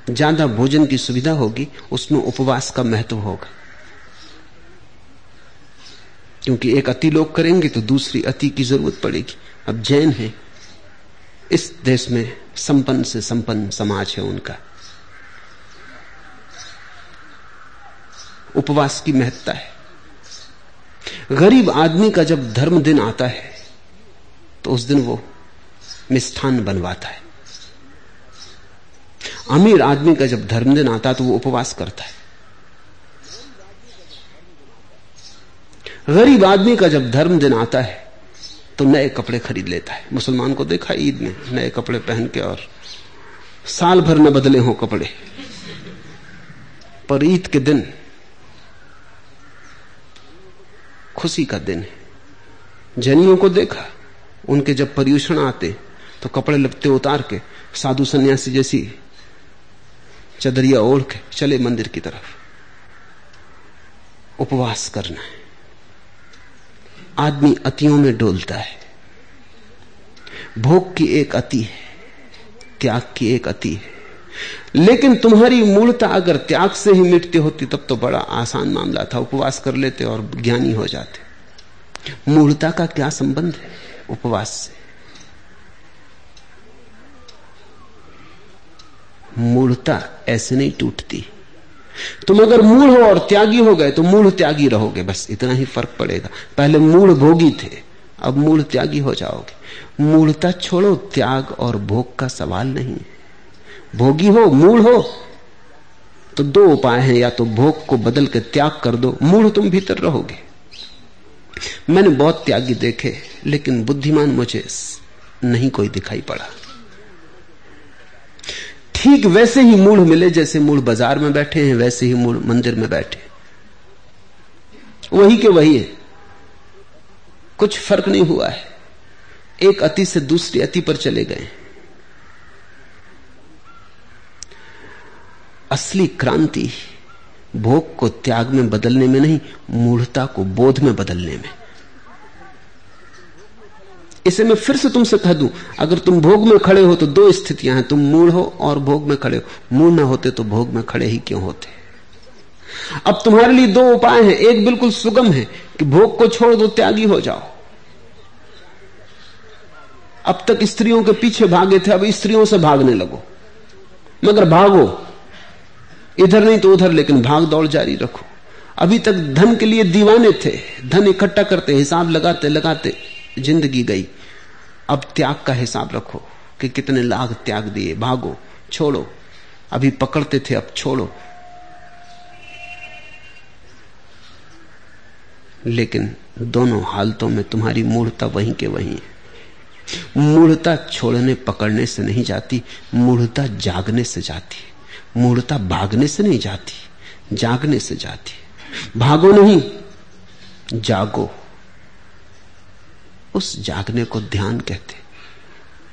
ज़्यादा भोजन की सुविधा होगी, उसमें उपवास का महत्व होगा। क्योंकि एक अति लोग करेंगे तो दूसरी अति की ज़रूरत पड़ेगी। अब जैन है इस देश में संपन्न से संपन्न समाज है उनका। उपवास की महत्ता है। गरीब आदमी का जब धर्म दिन आता है तो उस दिन वो मिष्ठान बनवाता है। अमीर आदमी का जब धर्म दिन आता है तो वो उपवास करता है। गरीब आदमी का जब धर्म दिन आता है तो नए कपड़े खरीद लेता है। मुसलमान को देखा ईद में, नए कपड़े पहन के और साल भर न बदले हो कपड़े। पर ईद के दिन खुशी का दिन है। जैनियों को देखा, उनके जब पर्यूषण आते तो कपड़े लपते उतार के, साधु सन्यासी जैसी चदरिया ओढ़ के चले मंदिर की तरफ़। उपवास करना है। आदमी अतियों में डोलता है। भोग की एक अति है, त्याग की एक अति है। लेकिन तुम्हारी मूलता अगर त्याग से ही मिटती होती, तब तो बड़ा आसान मामला था। उपवास कर लेते और ज्ञानी हो जाते। मूलता का क्या संबंध है उपवास से? मूलता ऐसे नहीं टूटती। तुम अगर मूल हो और त्यागी हो गए तो मूल त्यागी रहोगे, बस इतना ही फ़र्क पड़ेगा। पहले मूल भोगी थे, अब मूल त्यागी हो जाओगे। मूलता छोड़ो, त्याग और भोग का सवाल नहीं। भोगी हो मूल हो तो दो उपाय हैं, या तो भोग को बदल के त्याग कर दो मूल तुम भीतर रहोगे। मैंने बहुत त्यागी देखे, लेकिन बुद्धिमान मुझे नहीं कोई दिखाई पड़ा। ठीक वैसे ही मूल मिले जैसे मूल बाज़ार में बैठे हैं, वैसे ही मूल मंदिर में बैठे वही के वही है। कुछ फ़र्क नहीं हुआ है। एक अति से दूसरी अति पर चले गए असली क्रांति भोग को त्याग में बदलने में नहीं, मूढ़ता को बोध में बदलने में। इसे मैं फिर से तुमसे कह दूँ, अगर तुम भोग में खड़े हो तो दो स्थितियाँ हैं, तुम मूढ़ हो और भोग में खड़े हो। मूढ़ ना होते तो भोग में खड़े ही क्यों होते? अब तुम्हारे लिए दो उपाय हैं, एक बिल्कुल सुगम है कि भोग को छोड़ दो, त्यागी हो जाओ। अब तक स्त्रियों के पीछे भागे थे, अब स्त्रियों से भागने लगो। मगर भागो। इधर नहीं तो उधर, लेकिन भाग दौड़ जारी रखो। अभी तक धन के लिए दीवाने थे, धन इकट्ठा करते, हिसाब लगाते लगाते, ज़िंदगी गई। अब त्याग का हिसाब रखो कि कितने लाख त्याग दिए। भागो, छोड़ो। अभी पकड़ते थे, अब छोड़ो। लेकिन दोनों हालतों में तुम्हारी मूर्ता वहीं के वहीं है। मूढ़ता छोड़ने, पकड़ने से नहीं जाती, मूढ़ता जागने से जाती मूढ़ता भागने से नहीं जाती, जागने से जाती भागो नहीं, जागो। उस जागने को ध्यान कहते,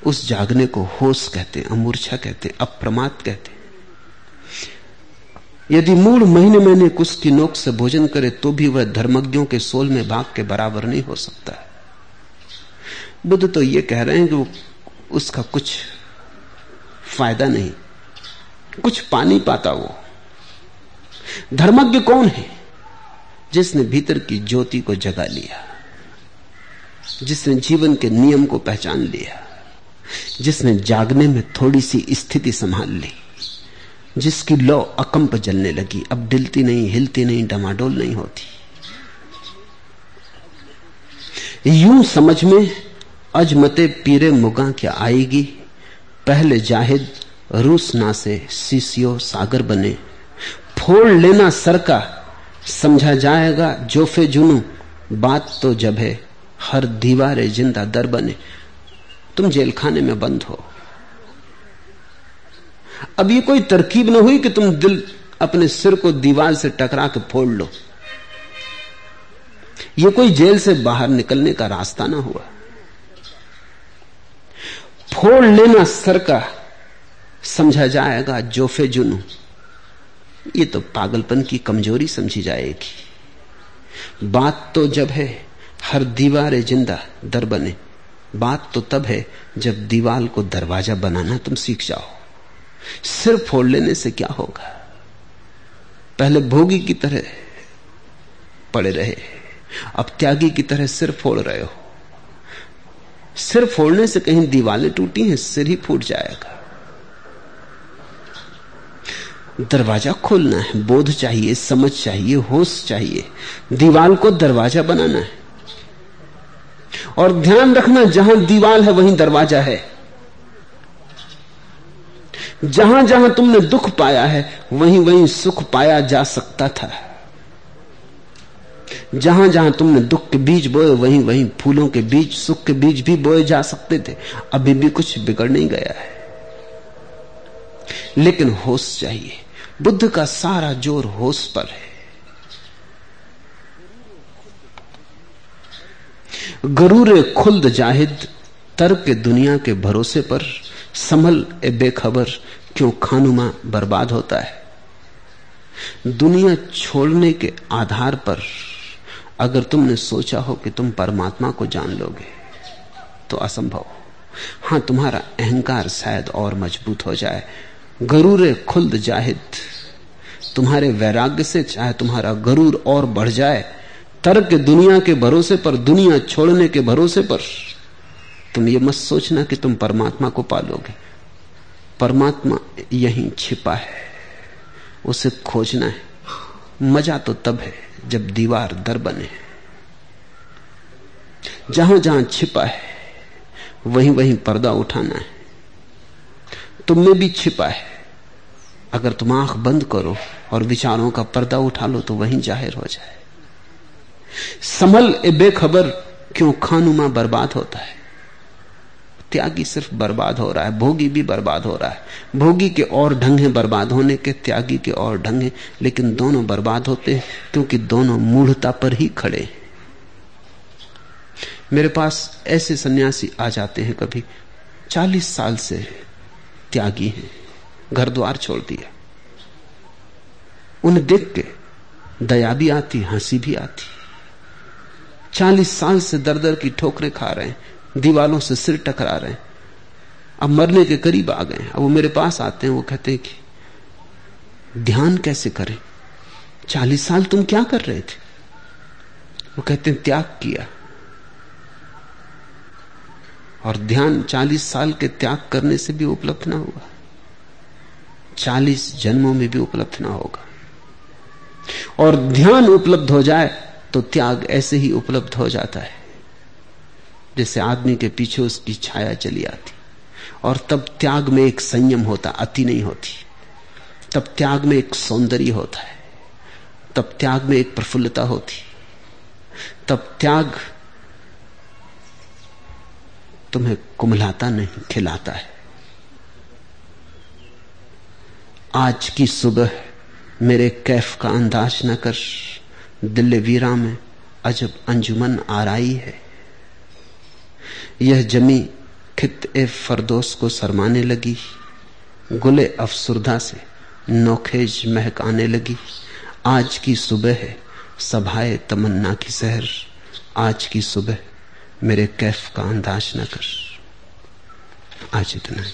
उस जागने को होश कहते, अमूर्छा कहते, अप्रमाद कहते। यदि मूल महीने महीने कुछ की नोक से भोजन करे तो भी वह धर्मज्ञों के सोल में भाग के बराबर नहीं हो सकता बुद्ध तो ये कह रहे हैं कि उसका कुछ फ़ायदा नहीं, कुछ पानी पाता वो। धर्मज्ञ कौन है जिसने भीतर की ज्योति को जगा लिया? जिसने जीवन के नियम को पहचान लिया, जिसने जागने में थोड़ी सी स्थिति संभाल ली, जिसकी लौ अकंप जलने लगी, अब डिलती नहीं, हिलती नहीं, डमाडोल नहीं होती। यूँ समझ में अजमते पीरे मुगा क्या आएगी? पहले जाहिद रूस ना से सीसियो सागर बने। फोड़ लेना सर का, समझा जाएगा, जोफे जुनू, बात तो जब है। हर दीवारे ज़िंदा दर बने। तुम जेल खाने में बंद हो। अब ये कोई तरकीब ना हुई कि तुम दिल अपने सिर को दीवार से टकरा के फोड़ लो। ये कोई जेल से बाहर निकलने का रास्ता ना हुआ। फोड़ लेना सर का समझा जाएगा, जोफे जुनू। ये तो पागलपन की कमज़ोरी समझी जाएगी। बात तो जब है हर दीवार ज़िंदा, दर बने। बात तो तब है जब दीवाल को दरवाज़ा बनाना तुम सीख जाओ। सिर फोड़ लेने से क्या होगा? पहले भोगी की तरह पड़े रहे। अब त्यागी की तरह सिर फोड़ रहे हो। सिर फोड़ने से कहीं दीवारें टूटी हैं, सिर ही फूट जाएगा। दरवाज़ा खोलना है, बोध चाहिए, समझ चाहिए, होश चाहिए। दीवाल को दरवाज़ा बनाना है। और ध्यान रखना जहाँ दीवाल है, वहीं दरवाज़ा है। जहाँ जहाँ तुमने दुख पाया है, वहीं वहीं सुख पाया जा सकता था। जहाँ जहाँ तुमने दुख के बीज बोए, वहीं वहीं फूलों के बीज, सुख के बीज भी बोए जा सकते थे। अभी भी कुछ बिगड़ नहीं गया है। लेकिन होश चाहिए। बुद्ध का सारा ज़ोर होश पर है। गरूरे खुल्द जाहिद, तर्क दुनिया के भरोसे पर, संभल ए बेखबर, क्यों खानुमा बर्बाद होता है? दुनिया छोड़ने के आधार पर, अगर तुमने सोचा हो कि तुम परमात्मा को जान लोगे तो असंभव। हाँ, तुम्हारा अहंकार शायद और मज़बूत हो जाए। गरूरे खुल्द जाहिद, तुम्हारे वैराग्य से चाहे तुम्हारा गरूर और बढ़ जाए तर्क दुनिया के भरोसे पर, दुनिया छोड़ने के भरोसे पर। तुम ये मत सोचना कि तुम परमात्मा को पालोगे। परमात्मा यहीं छिपा है, उसे खोजना है। मज़ा तो तब है जब दीवार दर बने। जहाँ जहाँ छिपा है, वहीं वहीं पर्दा उठाना है। तुम में भी छिपा है। अगर तुम आँख बंद करो और विचारों का पर्दा उठा लो तो वहीं ज़ाहिर हो जाए। संभल ए बेखबर क्यों खानुमा बर्बाद होता है? त्यागी सिर्फ़ बर्बाद हो रहा है, भोगी भी बर्बाद हो रहा है। भोगी के और ढंग है बर्बाद होने के, त्यागी के और ढंग है, लेकिन दोनों बर्बाद होते हैं क्योंकि दोनों मूढ़ता पर ही खड़े मेरे पास ऐसे सन्यासी आ जाते हैं कभी, चालीस साल से त्यागी हैं घर द्वार छोड़ दिया। उन्हें देख के दया भी आती, हँसी भी आती। चालीस साल से दर दर की ठोकरें खा रहे हैं, दीवालों से सिर टकरा रहे हैं। अब मरने के करीब आ गए अब वो मेरे पास आते हैं, वो कहते हैं कि, ध्यान कैसे करें? चालीस साल तुम क्या कर रहे थे? वो कहते हैं, त्याग किया। और ध्यान चालीस साल के त्याग करने से भी उपलब्ध ना होगा चालीस जन्मों में भी उपलब्ध ना होगा। और ध्यान उपलब्ध हो जाए तो त्याग ऐसे ही उपलब्ध हो जाता है, जैसे आदमी के पीछे उसकी छाया चली आती। और तब त्याग में एक संयम होता, अति नहीं होती। तब त्याग में एक सौंदर्य होता है, तब त्याग में एक प्रफुल्लता होती। तब त्याग तुम्हें कुमलाता नहीं, खिलाता है। आज की सुबह मेरे कैफ का अंदाज न कर दिल वीरा में अजब अंजुमन आराई है। यह जमी खित ए फरदोस को शरमाने लगी। गुले अफसुरदा से नोखेज महक आने लगी। आज की सुबह है, सभाए तमन्ना की शहर आज की सुबह, मेरे कैफ का अंदाज न कर। आज इतना ही।